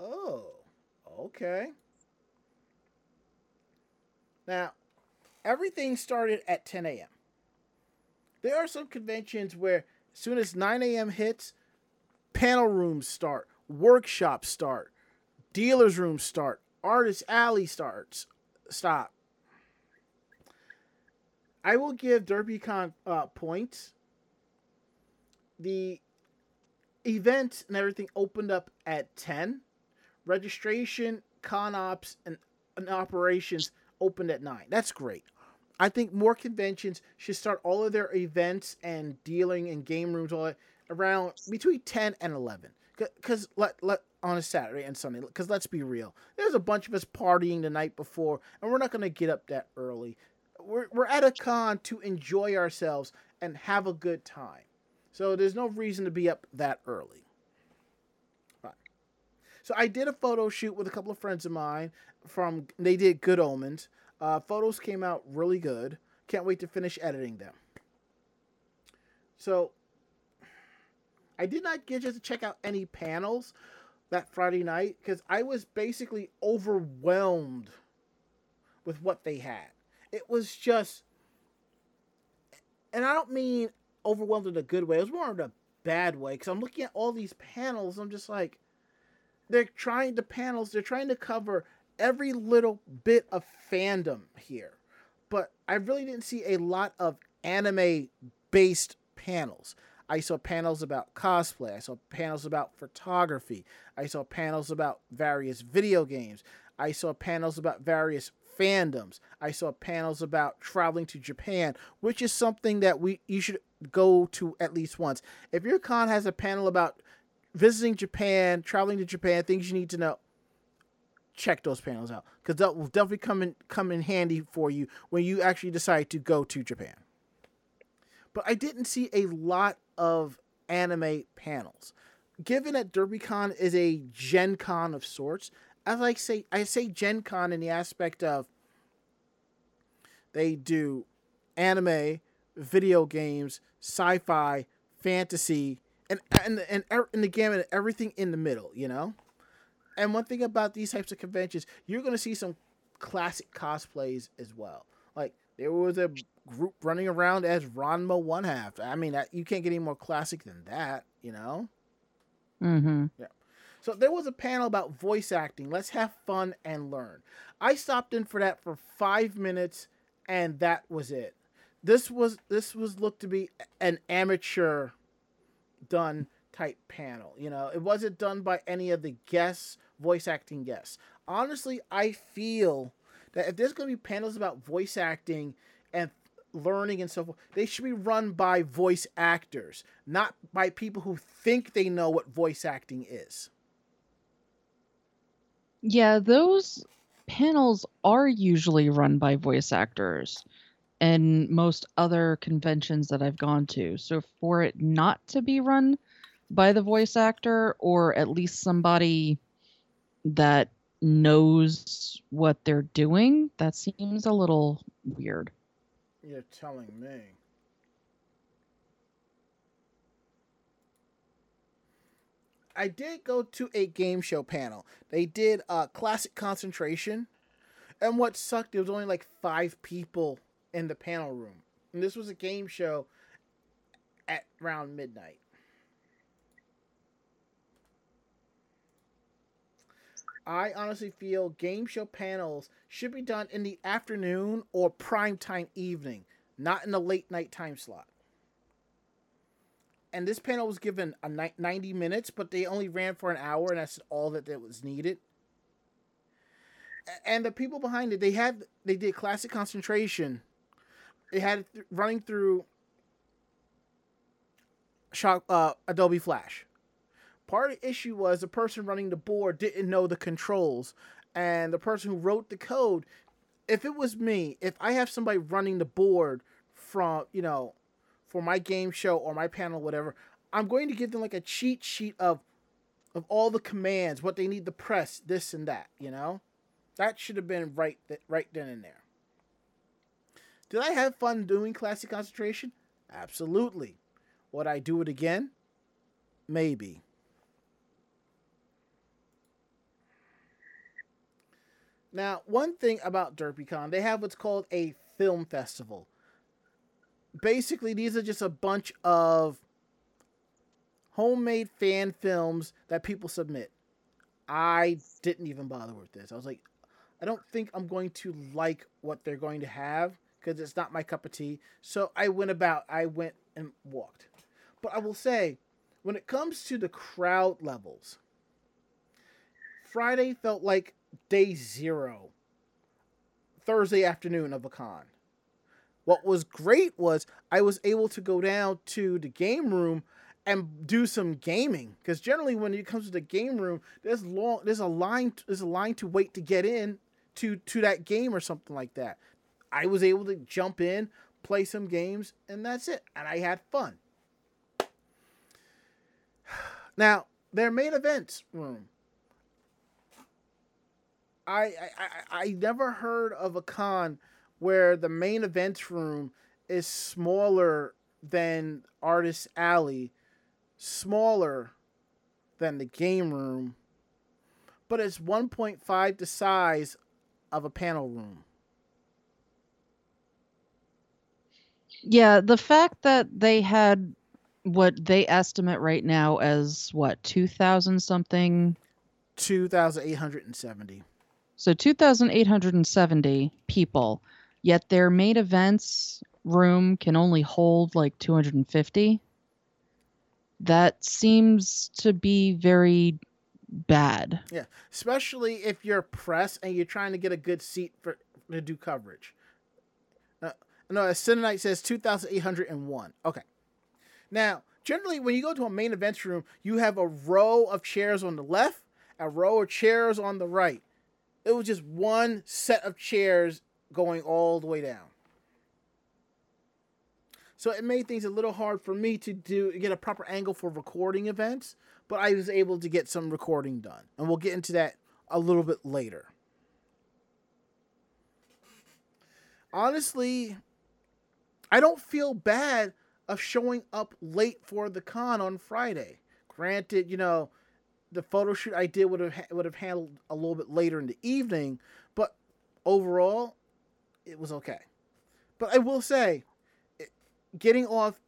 oh Okay. Now, everything started at 10 a.m. There are some conventions where as soon as 9 a.m. hits, panel rooms start, workshops start, dealers rooms start, artist alley starts. Stop. I will give DerpyCon uh, points. The event and everything opened up at 10 registration, con ops, and, and operations opened at 9. That's great. I think more conventions should start all of their events and dealing and game rooms all that around between 10 and 11. Because let, let on a Saturday and Sunday, because let's be real, there's a bunch of us partying the night before, and we're not going to get up that early. We're, we're at a con to enjoy ourselves and have a good time. So there's no reason to be up that early. So I did a photo shoot with a couple of friends of mine from they did Good Omens. Uh, photos came out really good. Can't wait to finish editing them. So I did not get to check out any panels that Friday night because I was basically overwhelmed with what they had. It was just, and I don't mean overwhelmed in a good way. It was more in a bad way because I'm looking at all these panels. I'm just like, they're trying the panels they're trying to cover every little bit of fandom here but i really didn't see a lot of anime based panels i saw panels about cosplay i saw panels about photography i saw panels about various video games i saw panels about various fandoms i saw panels about traveling to japan which is something that we you should go to at least once if your con has a panel about visiting Japan, traveling to Japan, things you need to know. Check those panels out because that will definitely come in come in handy for you when you actually decide to go to Japan. But I didn't see a lot of anime panels. Given that DerpyCon is a Gen Con of sorts, I say, I say Gen Con in the aspect of they do anime, video games, sci-fi, fantasy, and and and er, in the gamut, everything in the middle, you know. And one thing about these types of conventions, you're gonna see some classic cosplays as well. Like there was a group running around as Ranma One Half. I mean, you can't get any more classic than that, you know. Mm-hmm. Yeah. So there was a panel about voice acting. Let's have fun and learn. I stopped in for that for five minutes, and that was it. This was this was looked to be an amateur done type panel. You know, it wasn't done by any of the guests, voice acting guests. Honestly, I feel that if there's going to be panels about voice acting learning and so forth, they should be run by voice actors, not by people who think they know what voice acting is. Yeah, those panels are usually run by voice actors and most other conventions that I've gone to. So for it not to be run by the voice actor or at least somebody that knows what they're doing, that seems a little weird. You're telling me. I did go to a game show panel. They did a uh, classic concentration, and what sucked, there was only like five people in the panel room, and this was a game show at around midnight. I honestly feel game show panels should be done in the afternoon or prime time evening, not in the late night time slot. And this panel was given a 90 minutes, but they only ran for an hour, and that's all that, that was needed. And the people behind it, they had they did classic concentration. They had it th- running through Shock, uh, Adobe Flash Part of the issue was the person running the board didn't know the controls, and the person who wrote the code. If it was me, if I have somebody running the board from you know, for my game show or my panel, whatever, I'm going to give them like a cheat sheet of of all the commands, what they need to press, this and that. You know, that should have been right th- right then and there. Did I have fun doing classic concentration? Absolutely. Would I do it again? Maybe. Now, one thing about DerpyCon, they have what's called a film festival. Basically, these are just a bunch of homemade fan films that people submit. I didn't even bother with this. I was like, I don't think I'm going to like what they're going to have because it's not my cup of tea. So I went about, I went and walked. But I will say, when it comes to the crowd levels, Friday felt like day zero, Thursday afternoon of a con. What was great was I was able to go down to the game room and do some gaming because generally when it comes to the game room, there's long there's a line there's a line to wait to get in to to that game or something like that. I was able to jump in, play some games, and that's it. And I had fun. <sighs> Now, their main events room I, I I never heard of a con where the main events room is smaller than Artist Alley, smaller than the game room, but it's 1.5 the size of a panel room. Yeah, the fact that they had what they estimate right now as what 2000 something 2870 so 2,870 people, yet their main events room can only hold like 250. That seems to be very bad. Yeah, especially if you're press and you're trying to get a good seat for to do coverage. Uh, no, as Cinnamite says 2,801. Okay. Now, generally, when you go to a main events room, you have a row of chairs on the left, a row of chairs on the right it was just one set of chairs going all the way down. So it made things a little hard for me to do get a proper angle for recording events, but I was able to get some recording done. And we'll get into that a little bit later. Honestly, I don't feel bad of showing up late for the con on Friday. Granted, you know, the photo shoot I did would have would have handled a little bit later in the evening, but overall, it was okay. But I will say, getting off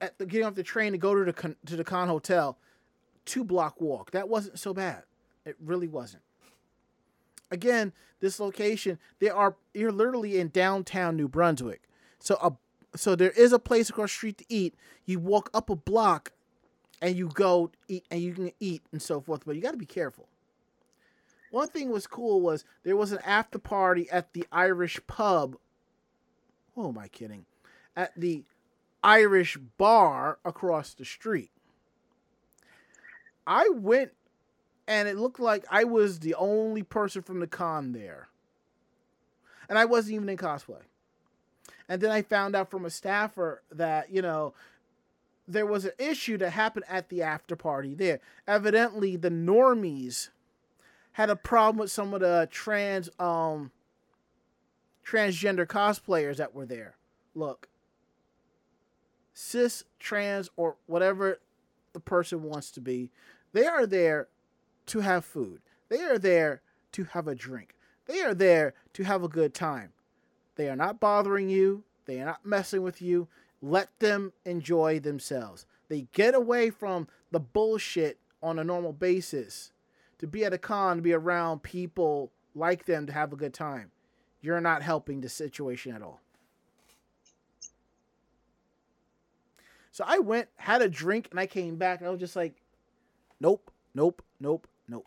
at the getting off the train to go to the con, to the con hotel, two block walk. That wasn't so bad. It really wasn't. Again, this location, they are you're literally in downtown New Brunswick. So a so there is a place across the street to eat. You walk up a block and you go eat and you can eat and so forth, but you got to be careful. One thing was cool was there was an after party at the Irish pub. Who am I kidding? At the Irish bar across the street. I went and it looked like I was the only person from the con there. And I wasn't even in cosplay. And then I found out from a staffer that, you know, there was an issue that happened at the after party there. Evidently, the normies had a problem with some of the trans um transgender cosplayers that were there. Look, cis, trans, or whatever the person wants to be, they are there to have food. They are there to have a drink. They are there to have a good time. They are not bothering you. They are not messing with you. Let them enjoy themselves. They get away from the bullshit on a normal basis to be at a con, to be around people like them to have a good time. You're not helping the situation at all. So I went, had a drink, and I came back. And I was just like, nope, nope, nope, nope.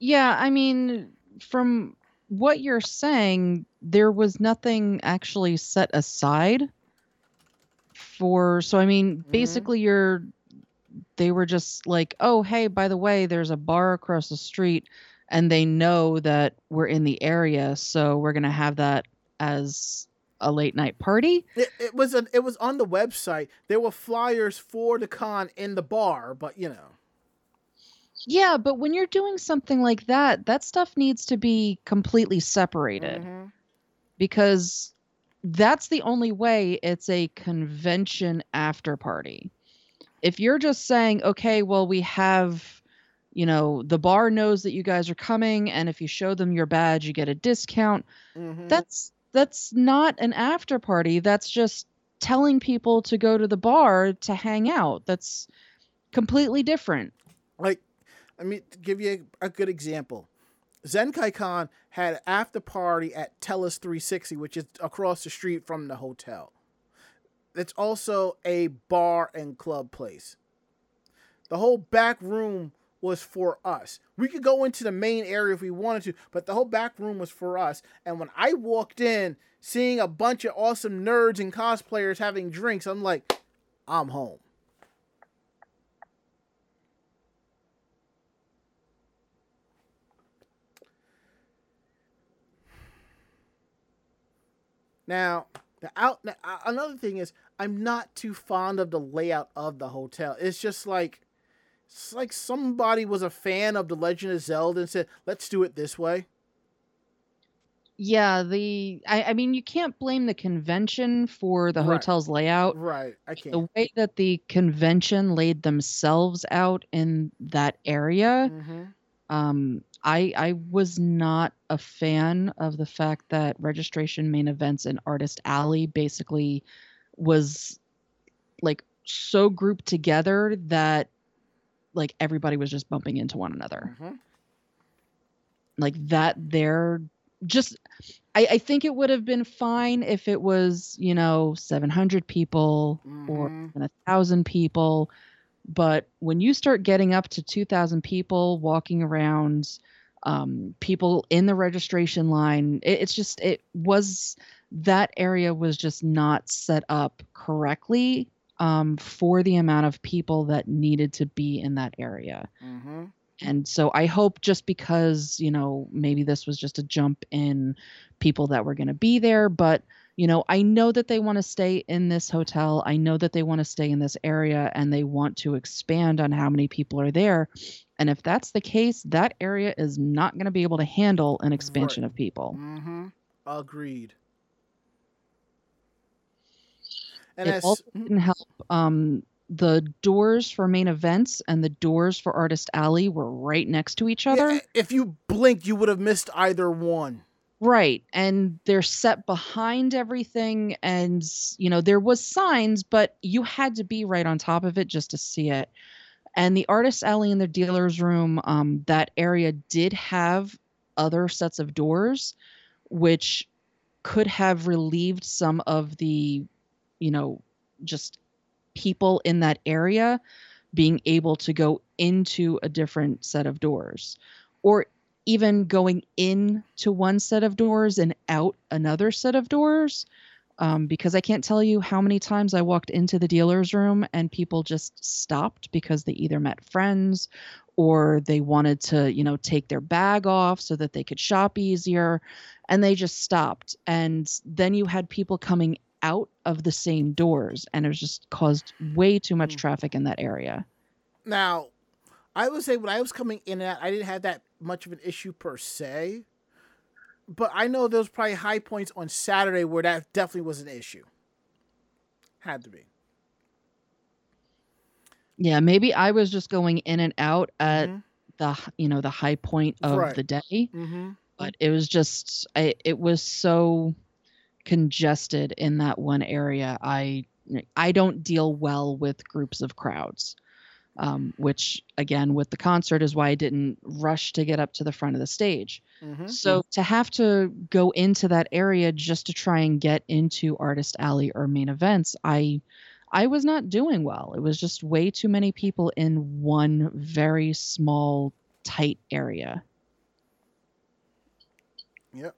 Yeah, I mean, from what you're saying, there was nothing actually set aside for. So, I mean, Mhm. basically, you're. They were just like, oh, hey, by the way, there's a bar across the street, and they know that we're in the area, so we're gonna have that as a late night party. It, it was a, it was on the website. There were flyers for the con in the bar, but you know. Yeah, but when you're doing something like that, that stuff needs to be completely separated. Mhm. because that's the only way it's a convention after party. If you're just saying, okay, well, we have, you know, the bar knows that you guys are coming, and if you show them your badge, you get a discount. Mhm. That's that's not an after party. That's just telling people to go to the bar to hang out. That's completely different. like let me give you a, a good example Zenkaikon had after party at Tellus 360 which is across the street from the hotel. It's also a bar and club place. The whole back room was for us. We could go into the main area if we wanted to but the whole back room was for us. And when i walked in seeing a bunch of awesome nerds and cosplayers having drinks i'm like i'm home Now, the out now, uh, another thing is I'm not too fond of the layout of the hotel. It's just like it's like somebody was a fan of The Legend of Zelda and said, "Let's do it this way." Yeah, the I, I mean you can't blame the convention for the Right. hotel's layout. Right. I can't. the way that the convention laid themselves out in that area hmm um i i was not a fan of the fact that registration main events and artist alley basically was like so grouped together that like everybody was just bumping into one another. Hmm like that there just I, I think it would have been fine if it was you know 700 people or Mhm. even a thousand people but when you start getting up to 2000 people walking around um, people in the registration line it, it's just it was that area was just not set up correctly um, for the amount of people that needed to be in that area. Hmm and so I hope just because, you know, maybe this was just a jump in people that were going to be there, but, you know, I know that they want to stay in this hotel. I know that they want to stay in this area and they want to expand on how many people are there. And if that's the case, that area is not going to be able to handle an expansion Right. of people. hmm Agreed. And It that's also didn't help. Um, the doors for main events and the doors for Artist Alley were right next to each other. Yeah, if you blinked, you would have missed either one. Right. And they're set behind everything. And, you know, there was signs, but you had to be right on top of it just to see it. And the artist alley in the dealer's room, um, that area did have other sets of doors, which could have relieved some of the, you know, just people in that area being able to go into a different set of doors. Or even going in to one set of doors and out another set of doors um, because i can't tell you how many times i walked into the dealer's room and people just stopped because they either met friends or they wanted to you know take their bag off so that they could shop easier and they just stopped and then you had people coming out of the same doors and it was just caused way too much Mm. traffic in that area Now, I would say when I was coming in and out, I didn't have that much of an issue per se, but I know there was probably high points on Saturday where that definitely was an issue. Had to be. Yeah, maybe I was just going in and out at Mhm. the you know the high point of Right. the day, Mm-hmm. but it was just I, it was so congested in that one area. I I don't deal well with groups of crowds. Um, which again with the concert is why I didn't rush to get up to the front of the stage. Mm-hmm. So to have to go into that area just to try and get into Artist Alley or main events, I I was not doing well. It was just way too many people in one very small tight area. Yep.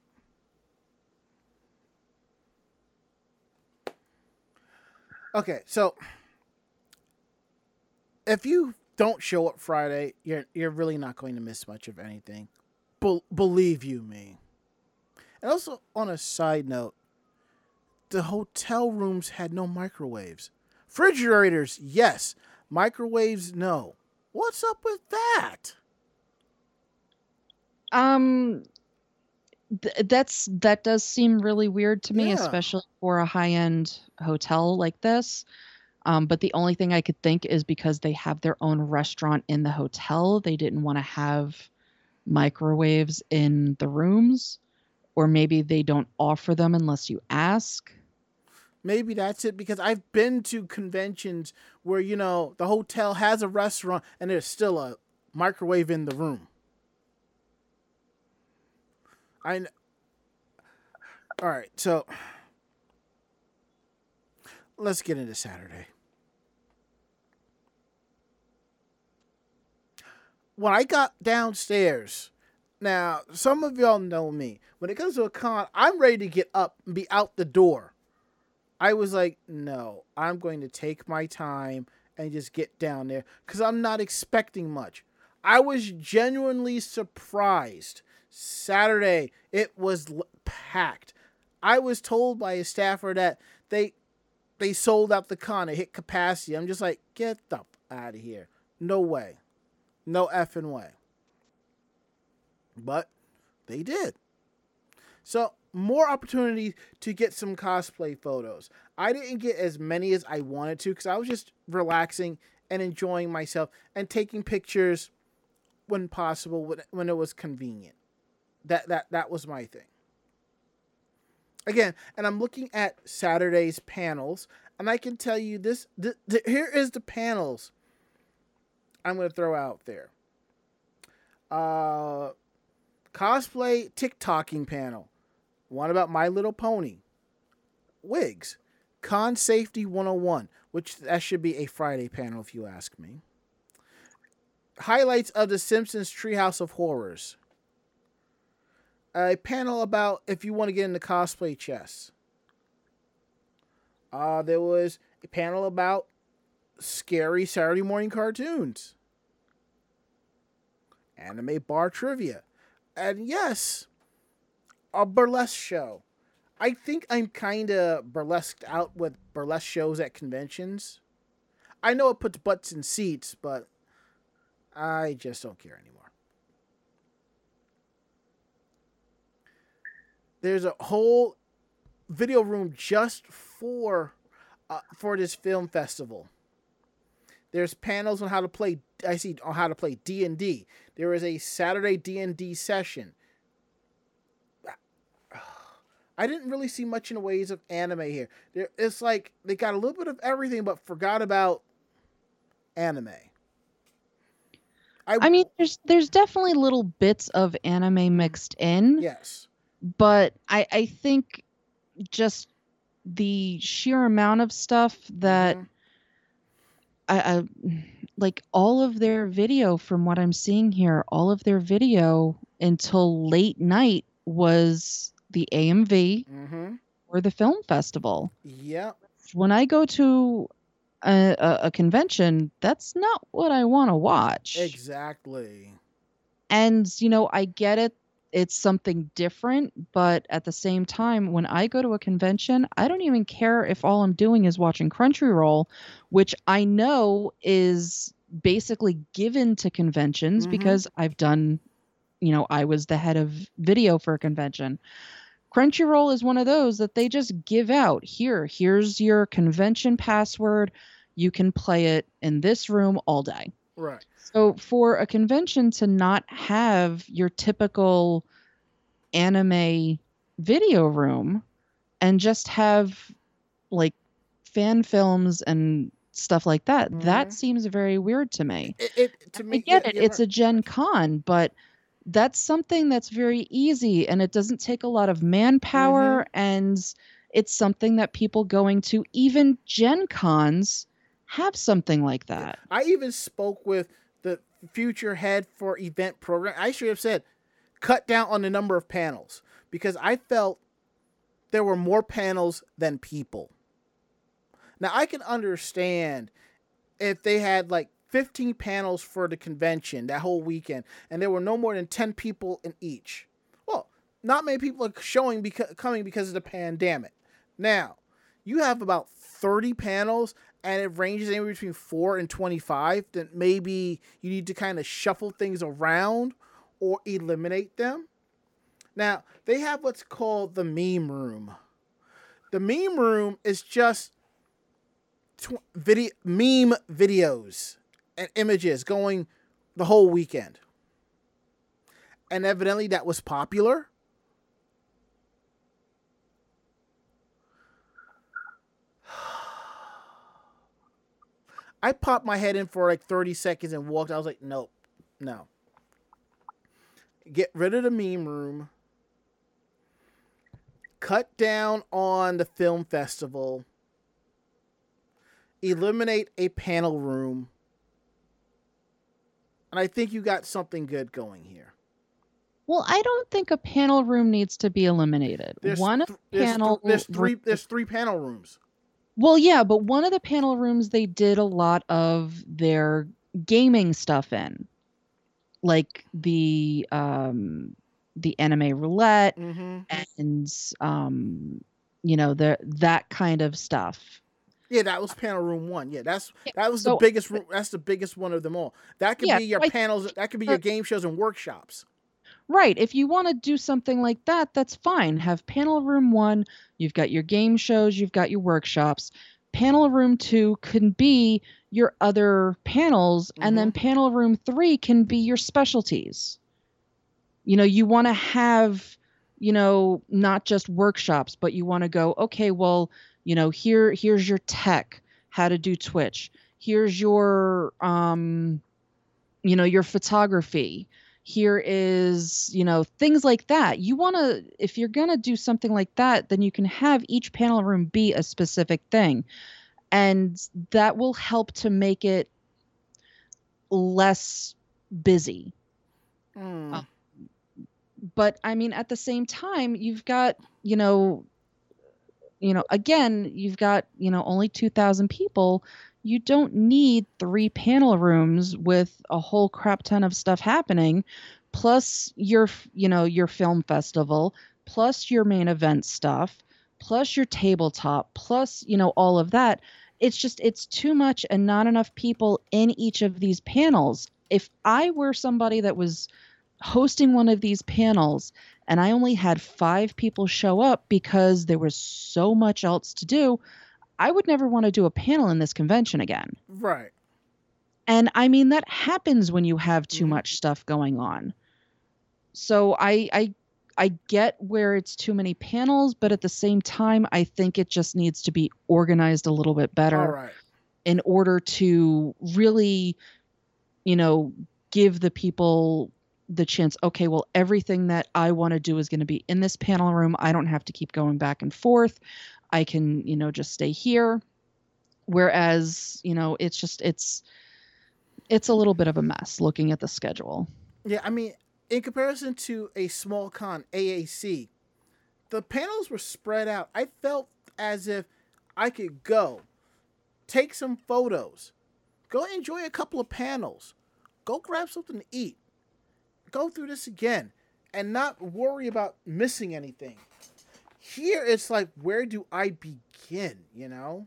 Okay, so if you don't show up Friday, you're you're really not going to miss much of anything. Bel believe you me. And also, on a side note, the hotel rooms had no microwaves. Refrigerators, yes. Microwaves, no. What's up with that? Um th- that's that does seem really weird to me Yeah. especially for a high-end hotel like this. Um, but the only thing I could think is because they have their own restaurant in the hotel, they didn't want to have microwaves in the rooms, or maybe they don't offer them unless you ask. Maybe that's it because I've been to conventions where you know the hotel has a restaurant and there's still a microwave in the room. I All right, so let's get into Saturday. When I got downstairs, now some of y'all know me. When it comes to a con, I'm ready to get up and be out the door. I was like, no, I'm going to take my time and just get down there because I'm not expecting much. I was genuinely surprised. Saturday, it was l- packed. I was told by a staffer that they they sold out the con, it hit capacity. I'm just like, get the f- out of here. No way. No effing way. But they did. So more opportunity to get some cosplay photos. I didn't get as many as I wanted to because I was just relaxing and enjoying myself and taking pictures when possible when, when it was convenient. That that that was my thing. Again, and I'm looking at Saturday's panels, and I can tell you this. th- th- here is the panels I'm going to throw out there. Uh, cosplay TikToking panel. One about My Little Pony. Wigs. Con Safety 101, which that should be a Friday panel if you ask me. Highlights of The Simpsons Treehouse of Horrors. A panel about if you want to get into cosplay chess. Uh, there was a panel about scary Saturday morning cartoons. Anime bar trivia. And yes, a burlesque show. I think I'm kind of burlesqued out with burlesque shows at conventions. I know it puts butts in seats, but I just don't care anymore. There's a whole video room just for uh, for this film festival. There's panels on how to play. I see on how to play D and D. There is a Saturday D and D session. I didn't really see much in the ways of anime here. There, it's like they got a little bit of everything, but forgot about anime. I mean, there's there's definitely little bits of anime mixed in, yes, but I I think just the sheer amount of stuff that Mhm. I, I like all of their video from what I'm seeing here, all of their video until late night was the AMV Mm-hmm. or the film festival. Yep. When I go to a, a, a convention, that's not what I want to watch. Exactly. And, you know, I get it. It's something different. But at the same time, when I go to a convention, I don't even care if all I'm doing is watching Crunchyroll, which I know is basically given to conventions Mhm. because I've done you know, I was the head of video for a convention. Crunchyroll is one of those that they just give out. Here, here's your convention password. You can play it in this room all day. Right. So for a convention to not have your typical anime video room and just have like fan films and stuff like that, that Mhm. seems very weird to me. It, it to me. I get yeah, it. It's right. a Gen Con, but that's something that's very easy and it doesn't take a lot of manpower Mm-hmm. and it's something that people going to even Gen Cons have something like that. I even spoke with the future head for event program. I should have said, cut down on the number of panels because I felt there were more panels than people. Now I can understand if they had like 15 panels for the convention that whole weekend and there were no more than 10 people in each. Well, not many people are showing because coming because of the pandemic. Now, you have about 30 panels and it ranges anywhere between 4 and 25, then maybe you need to kind of shuffle things around or eliminate them. Now, they have what's called the meme room. The meme room is just tw- video meme videos and images going the whole weekend. And evidently that was popular. I popped my head in for like 30 seconds and walked. I was like, nope, no. Get rid of the meme room. Cut down on the film festival. Eliminate a panel room. And I think you got something good going here. Well, I don't think a panel room needs to be eliminated. There's one of th- the there's, th- there's three there's three panel rooms. Well, yeah, but one of the panel rooms they did a lot of their gaming stuff in. Like the um the anime roulette Mm-hmm. and um you know, the that kind of stuff. Yeah, that was panel room one. Yeah, that's that was so- the biggest. room. That's the biggest one of them all. That could Yeah, be your like- panels. That could be your game shows and workshops. Right. If you want to do something like that, that's fine. Have panel room one, you've got your game shows, you've got your workshops. Panel room two can be your other panels, and then panel room three can be your specialties. You know, you want to have, you know, not just workshops, but you want to go, okay, well, you know, here here's your tech, how to do Twitch. Here's your um, you know, your photography here is you know things like that. You want to if you're going to do something like that then you can have each panel room be a specific thing. And that will help to make it less busy. Mm. Uh, but i mean at the same time you've got you know you know again you've got you know only 2000 people you don't need three panel rooms with a whole crap ton of stuff happening plus your you know your film festival plus your main event stuff plus your tabletop plus you know all of that. It's just it's too much and not enough people in each of these panels. If i were somebody that was hosting one of these panels and I only had five people show up because there was so much else to do, I would never want to do a panel in this convention again. Right. And I mean that happens when you have too Mhm. much stuff going on. So I I I get where it's too many panels, but at the same time I think it just needs to be organized a little bit better All right. in order to really you know give the people the chance okay well everything that i want to do is going to be in this panel room i don't have to keep going back and forth i can you know just stay here whereas you know it's just it's it's a little bit of a mess looking at the schedule Yeah, I mean, in comparison to a small con AAC, the panels were spread out. I felt as if I could go, take some photos, go enjoy a couple of panels, go grab something to eat, go through this again, and not worry about missing anything. Here it's like, where do I begin, you know?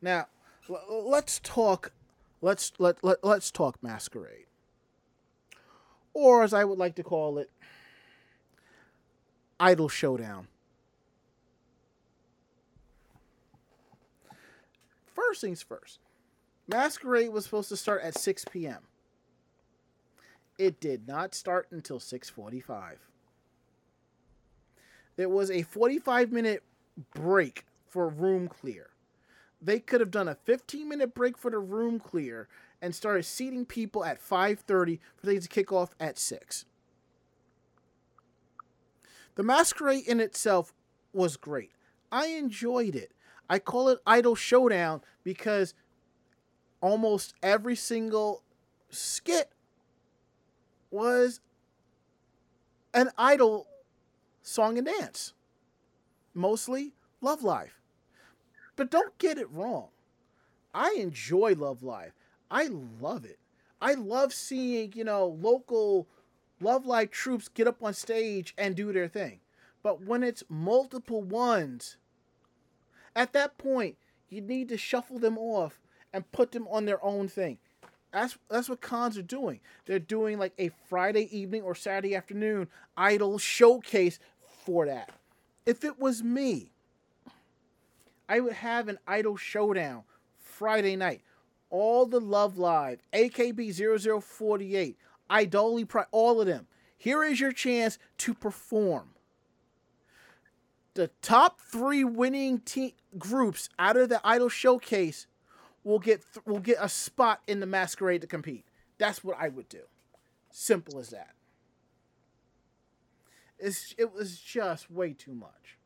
Now, l- let's talk let's let, let let's talk masquerade or as I would like to call it, Idol Showdown. First things first, Masquerade was supposed to start at 6 p.m. It did not start until 6:45. There was a 45 minute break for room clear. They could have done a 15 minute break for the room clear and started seating people at 5:30 for things to kick off at 6. The masquerade in itself was great. I enjoyed it. I call it Idol Showdown because almost every single skit was an idol song and dance. Mostly Love Live. But don't get it wrong. I enjoy Love Live. I love it. I love seeing, you know, local Love Live troops get up on stage and do their thing. But when it's multiple ones, at that point, you need to shuffle them off and put them on their own thing. That's that's what cons are doing. They're doing like a Friday evening or Saturday afternoon idol showcase for that. If it was me, I would have an idol showdown Friday night. All the Love Live, AKB 0048, Idoly Pride, all of them. Here is your chance to perform. The top three winning te- groups out of the Idol Showcase will get th- will get a spot in the masquerade to compete. That's what I would do. Simple as that. It's, it was just way too much.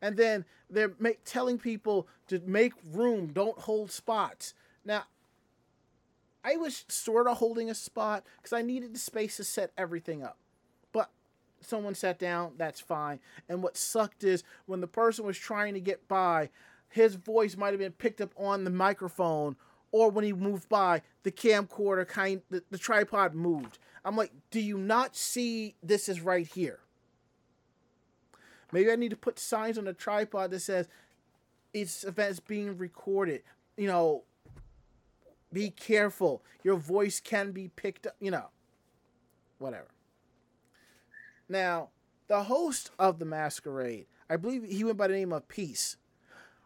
And then they're make, telling people to make room, don't hold spots. Now, I was sort of holding a spot because I needed the space to set everything up. But someone sat down, that's fine. And what sucked is when the person was trying to get by, his voice might have been picked up on the microphone or when he moved by the camcorder kind the, the tripod moved i'm like do you not see this is right here? Maybe i need to put signs on a tripod that says it's events being recorded. You know be careful. Your voice can be picked up you know. Whatever. Now the host of the masquerade i believe he went by the name of peace.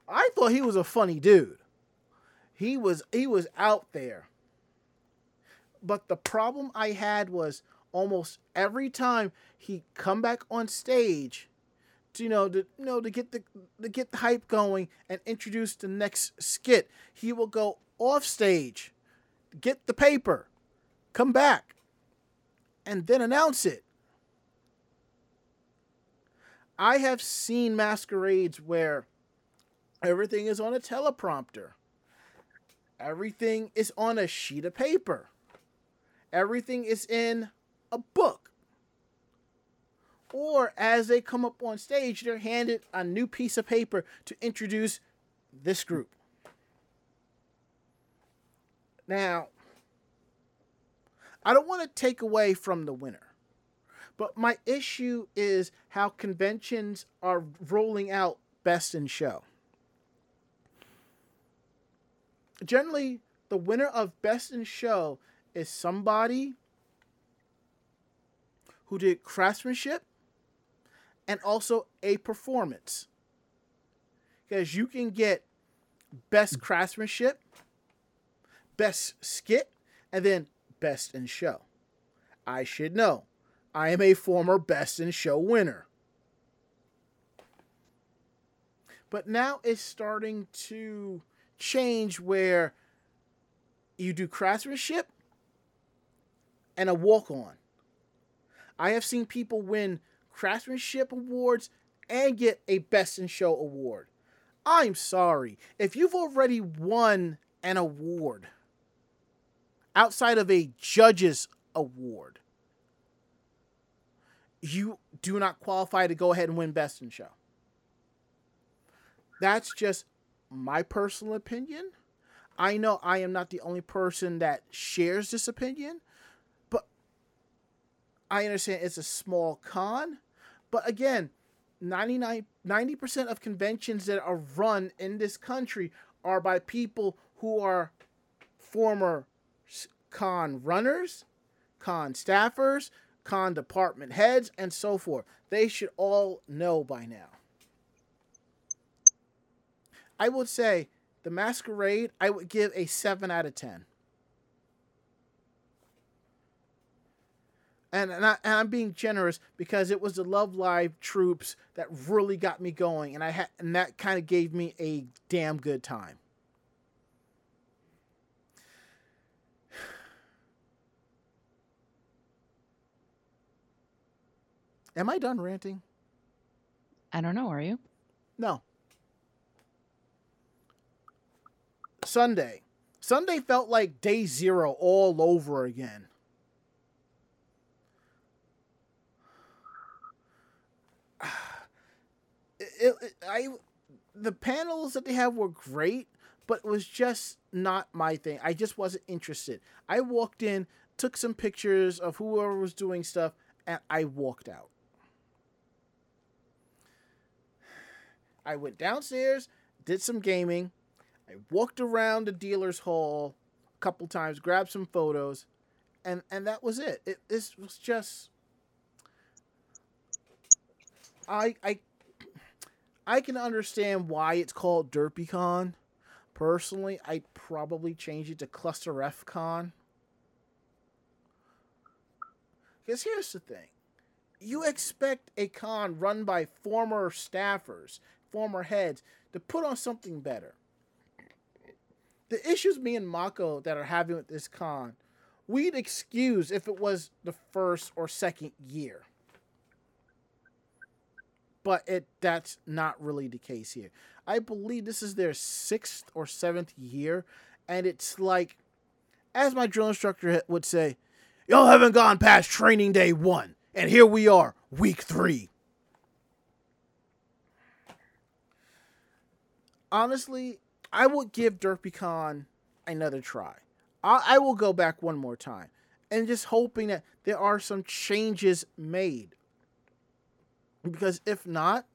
I thought he was a funny dude. He was he was out there. But the problem I had was almost every time he come back on stage to you know to you know to get the to get the hype going and introduce the next skit, he will go off stage, get the paper, come back, and then announce it. I have seen masquerades where Everything is on a teleprompter. Everything is on a sheet of paper. Everything is in a book. Or as they come up on stage, they're handed a new piece of paper to introduce this group. Now, I don't want to take away from the winner, but my issue is how conventions are rolling out best in show. generally the winner of best in show is somebody who did craftsmanship and also a performance. Because you can get best craftsmanship best skit and then best in show. I should know. I am a former best in show winner. But now it's starting to change where you do craftsmanship and a walk on. I have seen people win craftsmanship awards and get a best in show award. I'm sorry. If you've already won an award outside of a judge's award, you do not qualify to go ahead and win best in show. That's just my personal opinion. I know I am not the only person that shares this opinion, I understand it's a small con. But again, 99 90% of conventions that are run in this country are by people who are former con runners, con staffers, con department heads, and so forth. They should all know by now. I would say the masquerade, I would give a 7 out of 10. And, and, I, and I'm being generous because it was the Love Live troops that really got me going, and I had and that kind of gave me a damn good time. <sighs> Am I done ranting? I don't know. Are you? No. Sunday. Sunday felt like day zero all over again. It, it, I, the panels that they have were great, but it was just not my thing. I just wasn't interested. I walked in, took some pictures of whoever was doing stuff, and I walked out. I went downstairs, did some gaming. I walked around the dealer's hall a couple times, grabbed some photos, and and that was it. It this was just I I I can understand why it's called DerpyCon. Personally, I'd probably change it to Cluster F Because here's the thing you expect a con run by former staffers, former heads, to put on something better. The issues me and Mako that are having with this con, we'd excuse if it was the first or second year. But it that's not really the case here. I believe this is their sixth or seventh year, and it's like, as my drill instructor would say, y'all haven't gone past training day one, and here we are, week three. honestly, I would give DerpyCon another try. I, I will go back one more time and just hoping that there are some changes made. Because if not,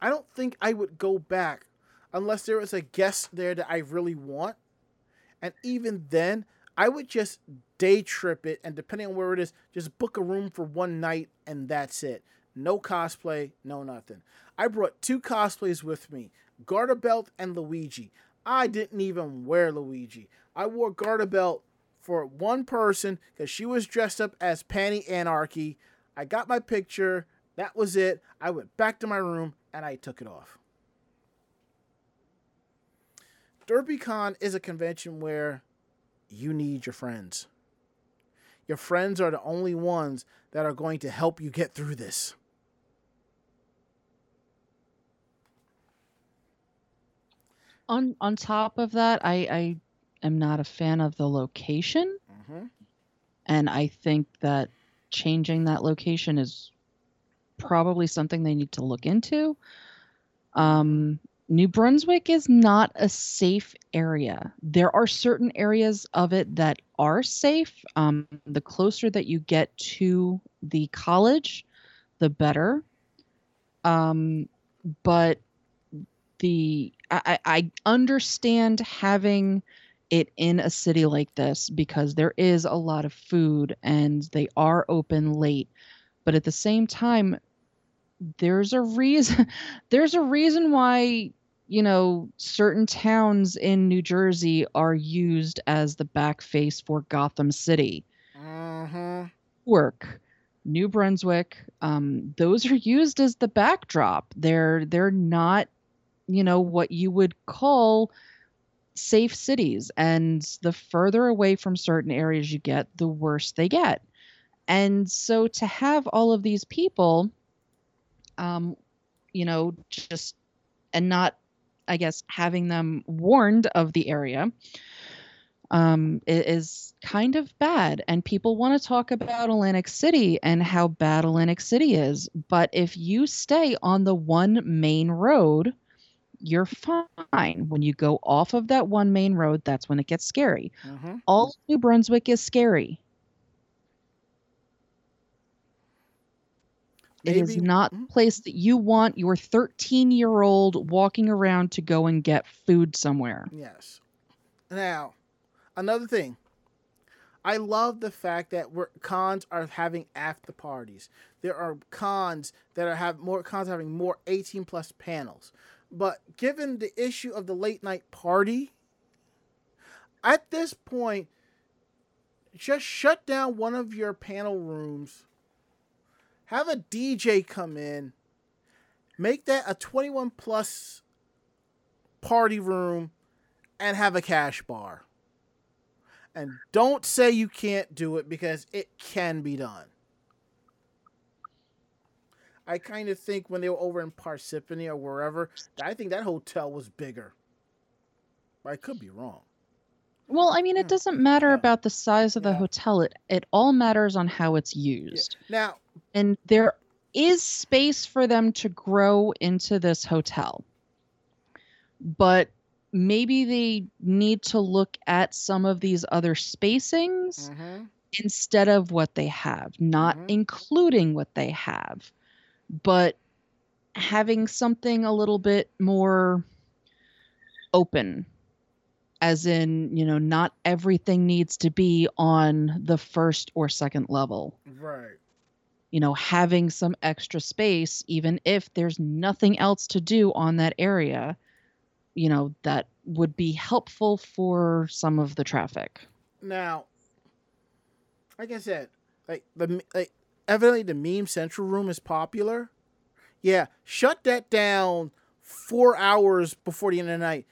I don't think I would go back unless there was a guest there that I really want. And even then, I would just day trip it and depending on where it is, just book a room for one night and that's it. No cosplay, no nothing. I brought two cosplays with me Garter Belt and Luigi. I didn't even wear Luigi. I wore Garter Belt for one person because she was dressed up as Panty Anarchy. I got my picture. That was it. I went back to my room and I took it off. DerpyCon is a convention where you need your friends. Your friends are the only ones that are going to help you get through this. On on top of that, I I am not a fan of the location, Mm-hmm. and I think that changing that location is probably something they need to look into. Um, New Brunswick is not a safe area. There are certain areas of it that are safe. Um, the closer that you get to the college, the better. Um, but the I, I I understand having it in a city like this because there is a lot of food and they are open late. But at the same time, there's a reason <laughs> there's a reason why you know certain towns in New Jersey are used as the back face for Gotham City. Mm-hmm. Work, New Brunswick, um, those are used as the backdrop. They're they're not, you know, what you would call safe cities. And the further away from certain areas you get, the worse they get. And so to have all of these people, um, you know, just and not, I guess, having them warned of the area um, is kind of bad. And people want to talk about Atlantic City and how bad Atlantic City is. But if you stay on the one main road, you're fine. When you go off of that one main road, that's when it gets scary. Mm-hmm. All of New Brunswick is scary. It is not the place that you want your 13 year old walking around to go and get food somewhere. Yes. Now, another thing. I love the fact that we're cons are having after parties. There are cons that are have more cons having more 18 plus panels. But given the issue of the late night party, at this point, just shut down one of your panel rooms. Have a DJ come in. Make that a 21 plus party room and have a cash bar. And don't say you can't do it because it can be done. I kind of think when they were over in Parsippany or wherever, I think that hotel was bigger. I could be wrong. Well, I mean, it Hmm. doesn't matter Yeah. about the size of the Yeah. hotel. It it all matters on how it's used. Now, And there is space for them to grow into this hotel. But maybe they need to look at some of these other spacings mhm, instead of what they have, not Mhm. including what they have, but having something a little bit more open. As in, you know, not everything needs to be on the first or second level. right. You know, having some extra space, even if there's nothing else to do on that area, you know, that would be helpful for some of the traffic. Now, like I said, like the like evidently the meme central room is popular. Yeah, shut that down four hours before the end of the night.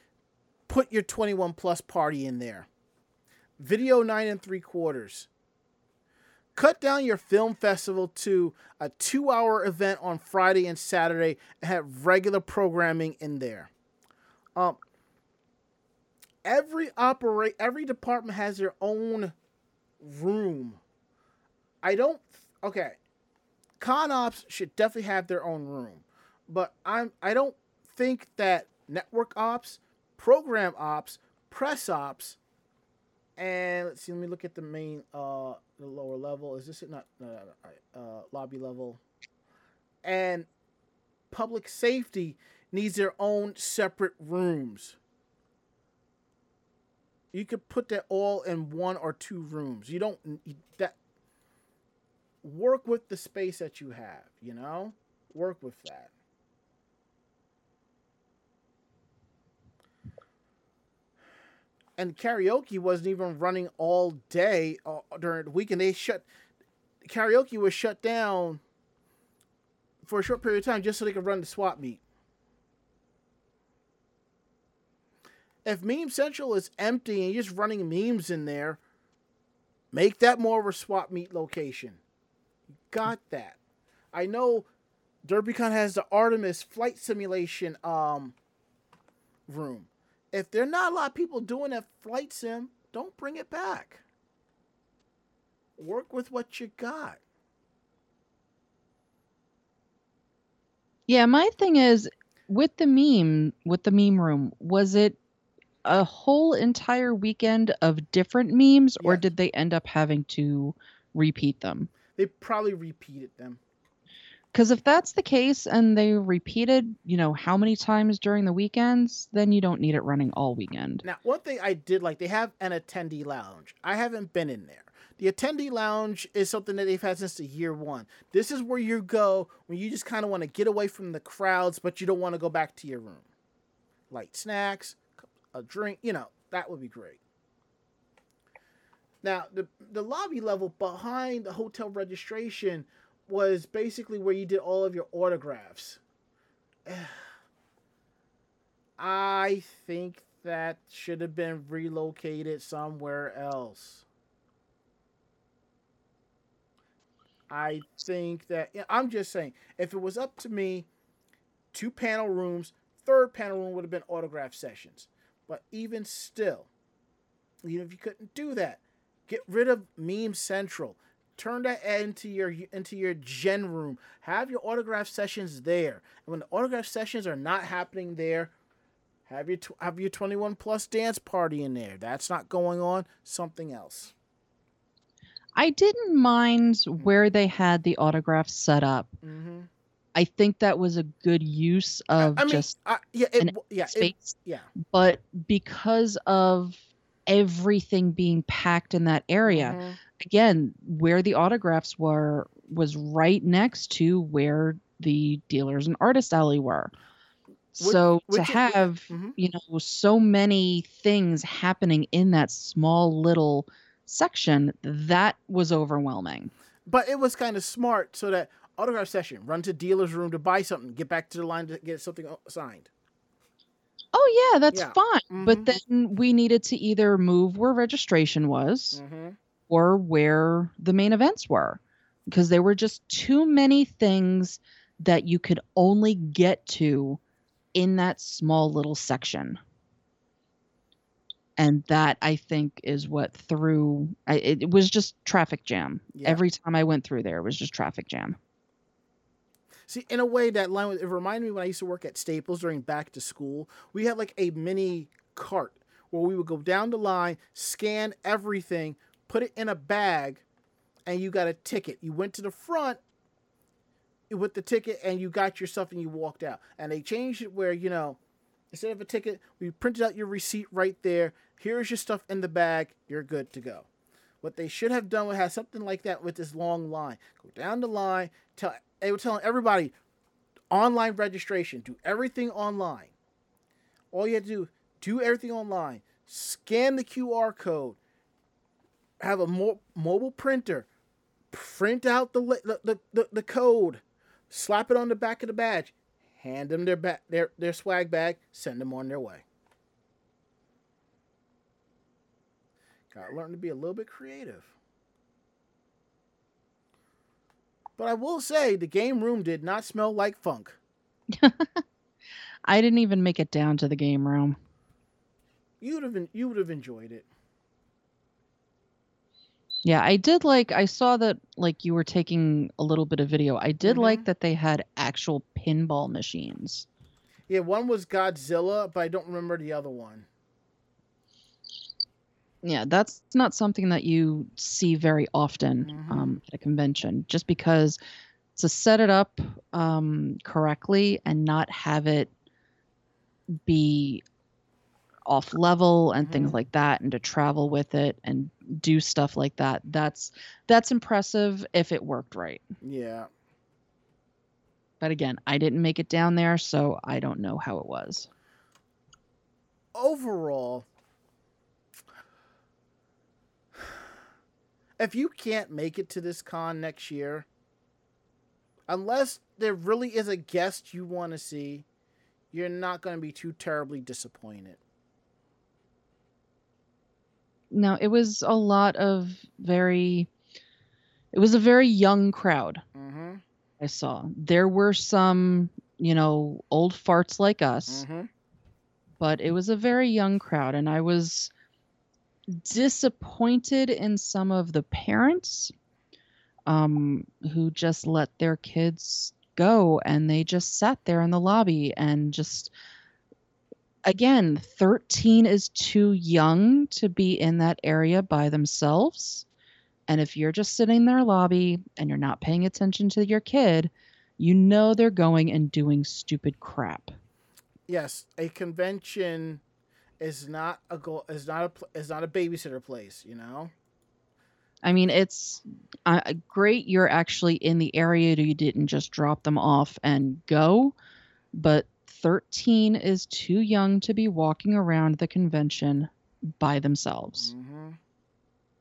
Put your 21 plus party in there. Video nine and three quarters. Cut down your film festival to a two hour event on Friday and Saturday and have regular programming in there. Um, every operate every department has their own room. I don't okay. Con ops should definitely have their own room. But I'm I don't think that network ops, program ops, press ops, and let's see, let me look at the main uh the lower level. Is this it? Not no, no, no, uh lobby level. And public safety needs their own separate rooms you could put that all in one or two rooms. You don't you, that work with the space that you have, you know? Work with that. And karaoke wasn't even running all day uh, during the weekend. They shut karaoke was shut down for a short period of time just so they could run the swap meet. if Meme Central is empty and you're just running memes in there, make that more of a swap meet location. Got that. I know DerpyCon has the Artemis flight simulation um room. If there are not a lot of people doing that flight sim, don't bring it back. Work with what you got. Yeah, my thing is with the meme, with the meme room, was it a whole entire weekend of different memes or did they end up having to repeat them? They probably repeated them. Because if that's the case and they repeated, you know, how many times during the weekends, then you don't need it running all weekend. Now, one thing I did like, they have an attendee lounge. I haven't been in there. The attendee lounge is something that they've had since the year one. This is where you go when you just kind of want to get away from the crowds, but you don't want to go back to your room. Light snacks, a drink, you know, that would be great. Now, the the lobby level behind the hotel registration was basically where you did all of your autographs. <sighs> I think that should have been relocated somewhere else. I think that I'm just saying, if it was up to me, two panel rooms, third panel room would have been autograph sessions. But even still, even if you couldn't do that, get rid of Meme Central. Turn that into your into your gen room. Have your autograph sessions there. And when the autograph sessions are not happening there, have your tw- have your 21 plus dance party in there. That's not going on. Something else. I didn't mind where they had the autographs set up. Mm-hmm. I think that was a good use of I mean, just I, yeah, it, yeah, it, space. yeah. but because of everything being packed in that area. Mhm. Again, where the autographs were was right next to where the dealers and artist alley were. Which- So which to is- have Mhm. you know so many things happening in that small little section that was overwhelming But it was kind of smart so that autograph session, run to dealer's room to buy something, get back to the line to get something signed. oh yeah that's Yeah. fine Mhm. but then we needed to either move where registration was Mm-hmm. Or where the main events were because there were just too many things that you could only get to in that small little section and that i think is what threw I, it, was just traffic jam Yeah. every time i went through there it was just traffic jam See, in a way, that line was- it reminded me when I used to work at Staples during back to school. We had like a mini cart where we would go down the line, scan everything, put it in a bag, and you got a ticket. You went to the front with the ticket, and you got your stuff, and you walked out. And they changed it where you know, instead of a ticket, we printed out your receipt right there. Here's your stuff in the bag. You're good to go. What they should have done was have something like that with this long line. Go down the line. Tell they were telling everybody online registration. Do everything online. All you have to do, do everything online. Scan the QR code. Have a mo- mobile printer. Print out the, the, the, the code. Slap it on the back of the badge. Hand them their ba- their their swag bag. Send them on their way. Gotta learn to be a little bit creative. But I will say the game room did not smell like funk. <laughs> i didn't even make it down to the game room You would have you would have enjoyed it. Yeah, I did like I saw that like you were taking a little bit of video. I did like Mhm. that they had actual pinball machines. Yeah, one was Godzilla, but I don't remember the other one. Yeah, that's not something that you see very often Mhm. um, at a convention. Just because to set it up um, correctly and not have it be off level and things Mhm. like that, and to travel with it and do stuff like that. That's that's impressive if it worked right. Yeah. But again, I didn't make it down there, so I don't know how it was. Overall, if you can't make it to this con next year, unless there really is a guest you want to see, you're not going to be too terribly disappointed. No, it was a lot of very it was a very young crowd Mm-hmm. I saw. There were some, you know, old farts like us, Mm-hmm. but it was a very young crowd and I was disappointed in some of the parents um who just let their kids go and they just sat there in the lobby and just again 13 is too young to be in that area by themselves and if you're just sitting in their lobby and you're not paying attention to your kid you know they're going and doing stupid crap Yes, a convention is not a go- is not a is not a babysitter place. You know. I mean, it's uh, great you're actually in the area. You didn't just drop them off and go, but 13 is too young to be walking around the convention by themselves, Mm-hmm.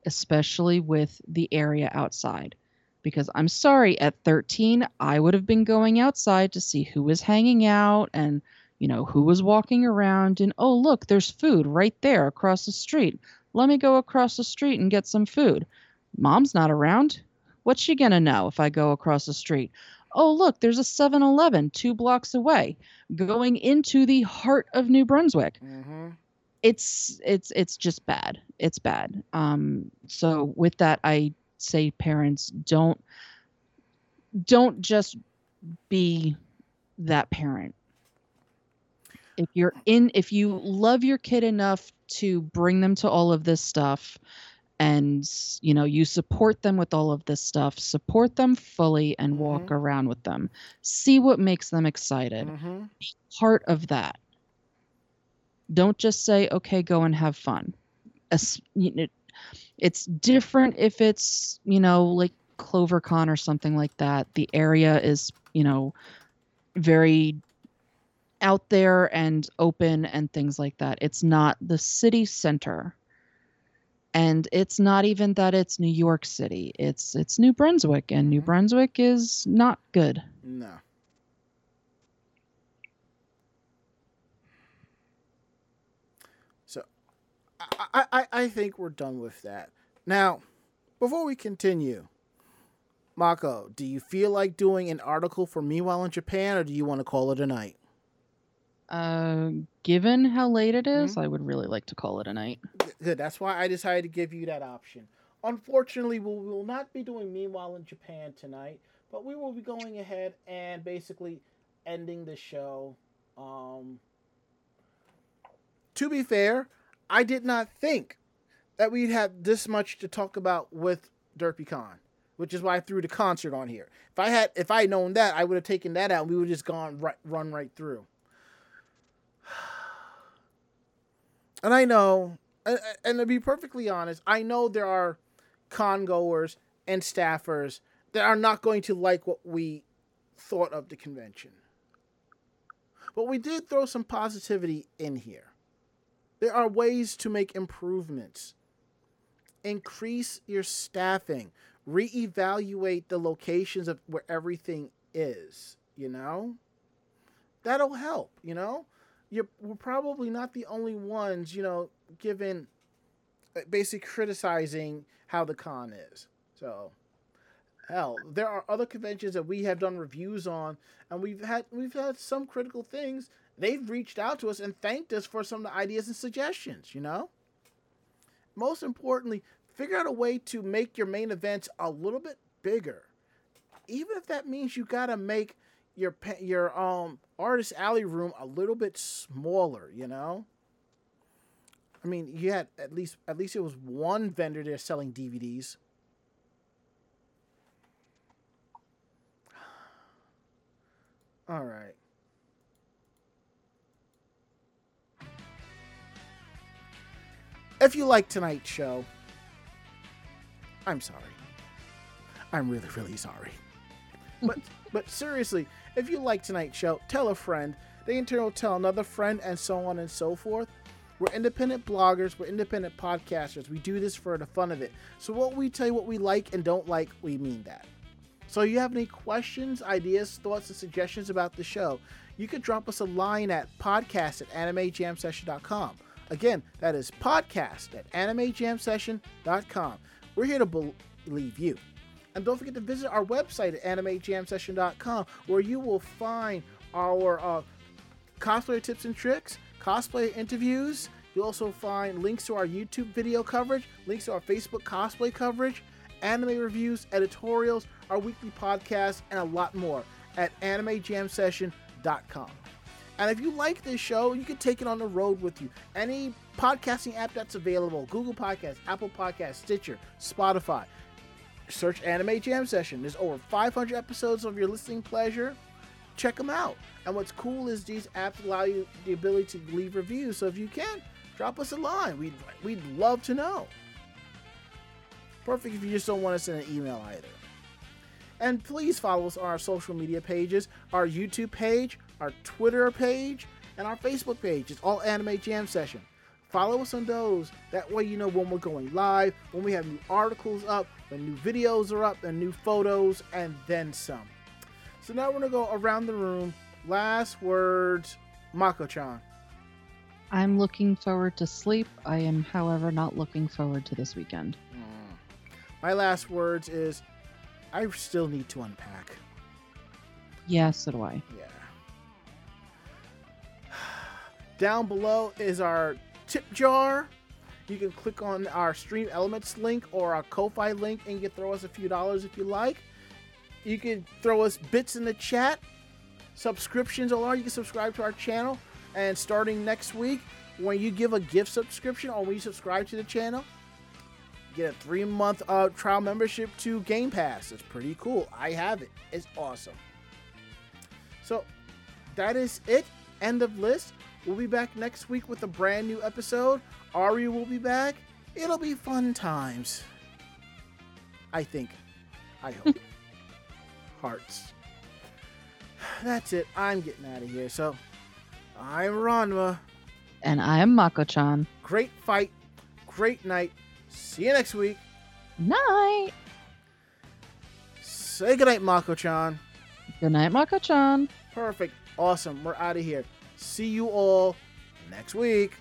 especially with the area outside. Because I'm sorry, at 13, I would have been going outside to see who was hanging out and, you know, who was walking around. And oh, look, there's food right there across the street. Let me go across the street and get some food. Mom's not around. What's she going to know if I go across the street? Oh, look, there's a 7 Eleven two blocks away going into the heart of New Brunswick. Mm-hmm. it's it's it's just bad. It's bad. Um so with that i say parents don't don't just be that parent. If you're in if you love your kid enough to bring them to all of this stuff and you know you support them with all of this stuff support them fully and walk Mhm. around with them see what makes them excited Mm-hmm. part of that. Don't just say, okay, go and have fun. as you know, it's different if it's you know like CloverCon or something like that. The area is you know very out there and open and things like that. It's not the city center. And it's not even that it's New York City. It's it's New Brunswick and New Mhm. Brunswick is not good. No. So, I, I, I- think we're done with that. Now, before we continue, Mako, do you feel like doing an article for Meanwhile in Japan, or do you want to call it a night? Uh given how late it is, I would really like to call it a night. Good. That's why I decided to give you that option. Unfortunately, we will not be doing Meanwhile in Japan tonight, but we will be going ahead and basically ending the show. Um, to be fair, I did not think that we'd have this much to talk about with Derpy DerpyCon, which is why I threw the concert on here. If I had, if I had known that, I would have taken that out and we would have just gone right, run right through. <sighs> And I know, and, to be perfectly honest, I know there are con goers and staffers that are not going to like what we thought of the convention. But we did throw some positivity in here. There are ways to make improvements. Increase your staffing. Reevaluate the locations of where everything is, you know? That'll help, you know? You're, we're probably not the only ones, you know, given basically criticizing how the con is. So, hell, there are other conventions that we have done reviews on, and we've had we've had some critical things. They've reached out to us and thanked us for some of the ideas and suggestions. You know. Most importantly, figure out a way to make your main events a little bit bigger, even if that means you gotta make your your um artist alley room a little bit smaller. You know. I mean, you had at least at least it was one vendor there selling DVDs. <sighs> All right. If you like tonight's show, I'm sorry. I'm really, really sorry. But <laughs> but seriously, if you like tonight's show, tell a friend. They in turn will tell another friend, and so on and so forth. We're independent bloggers. We're independent podcasters. We do this for the fun of it. So what we tell you what we like and don't like, we mean that. So you have any questions, ideas, thoughts, and suggestions about the show, you could drop us a line at podcast at animejamsession.com. Again, that is podcast at animejamsession.com. We're here to believe you. And don't forget to visit our website at animejamsession.com where you will find our uh, cosplayer tips and tricks, cosplay interviews. You'll also find links to our YouTube video coverage, links to our Facebook cosplay coverage, anime reviews, editorials, our weekly podcast, and a lot more at animejamsession.com. And if you like this show, you can take it on the road with you. Any podcasting app that's available Google Podcasts, Apple Podcasts, Stitcher, Spotify. Search Anime Jam Session. There's over 500 episodes of your listening pleasure. Check them out. And what's cool is these apps allow you the ability to leave reviews. So if you can, drop us a line. We'd, we'd love to know. Perfect if you just don't want to send an email either. And please follow us on our social media pages, our YouTube page, our Twitter page, and our Facebook page. It's all Anime Jam Session. Follow us on those. That way you know when we're going live, when we have new articles up, when new videos are up, and new photos, and then some. So now we're gonna go around the room. Last words, Mako-chan. I'm looking forward to sleep. I am, however, not looking forward to this weekend. Hmm. My last words is, I still need to unpack. Yeah, so do I. Yeah. <sighs> Down below is our tip jar. You can click on our Stream Elements link or our Ko-Fi link and you can throw us a few dollars if you like. You can throw us bits in the chat. Subscriptions are you can subscribe to our channel. And starting next week, when you give a gift subscription or when you subscribe to the channel, get a three month uh, trial membership to Game Pass. It's pretty cool. I have it. It's awesome. So that is it. End of list. We'll be back next week with a brand new episode. Ari will be back. It'll be fun times. I think. I hope. <laughs> Hearts. <sighs> That's it. I'm getting out of here. So, I'm Ranma. And I am Mako-chan. Great fight. Great night. See you next week. Night. Say goodnight, Mako-chan. Good night, Mako-chan. Perfect. Awesome. We're out of here. See you all next week.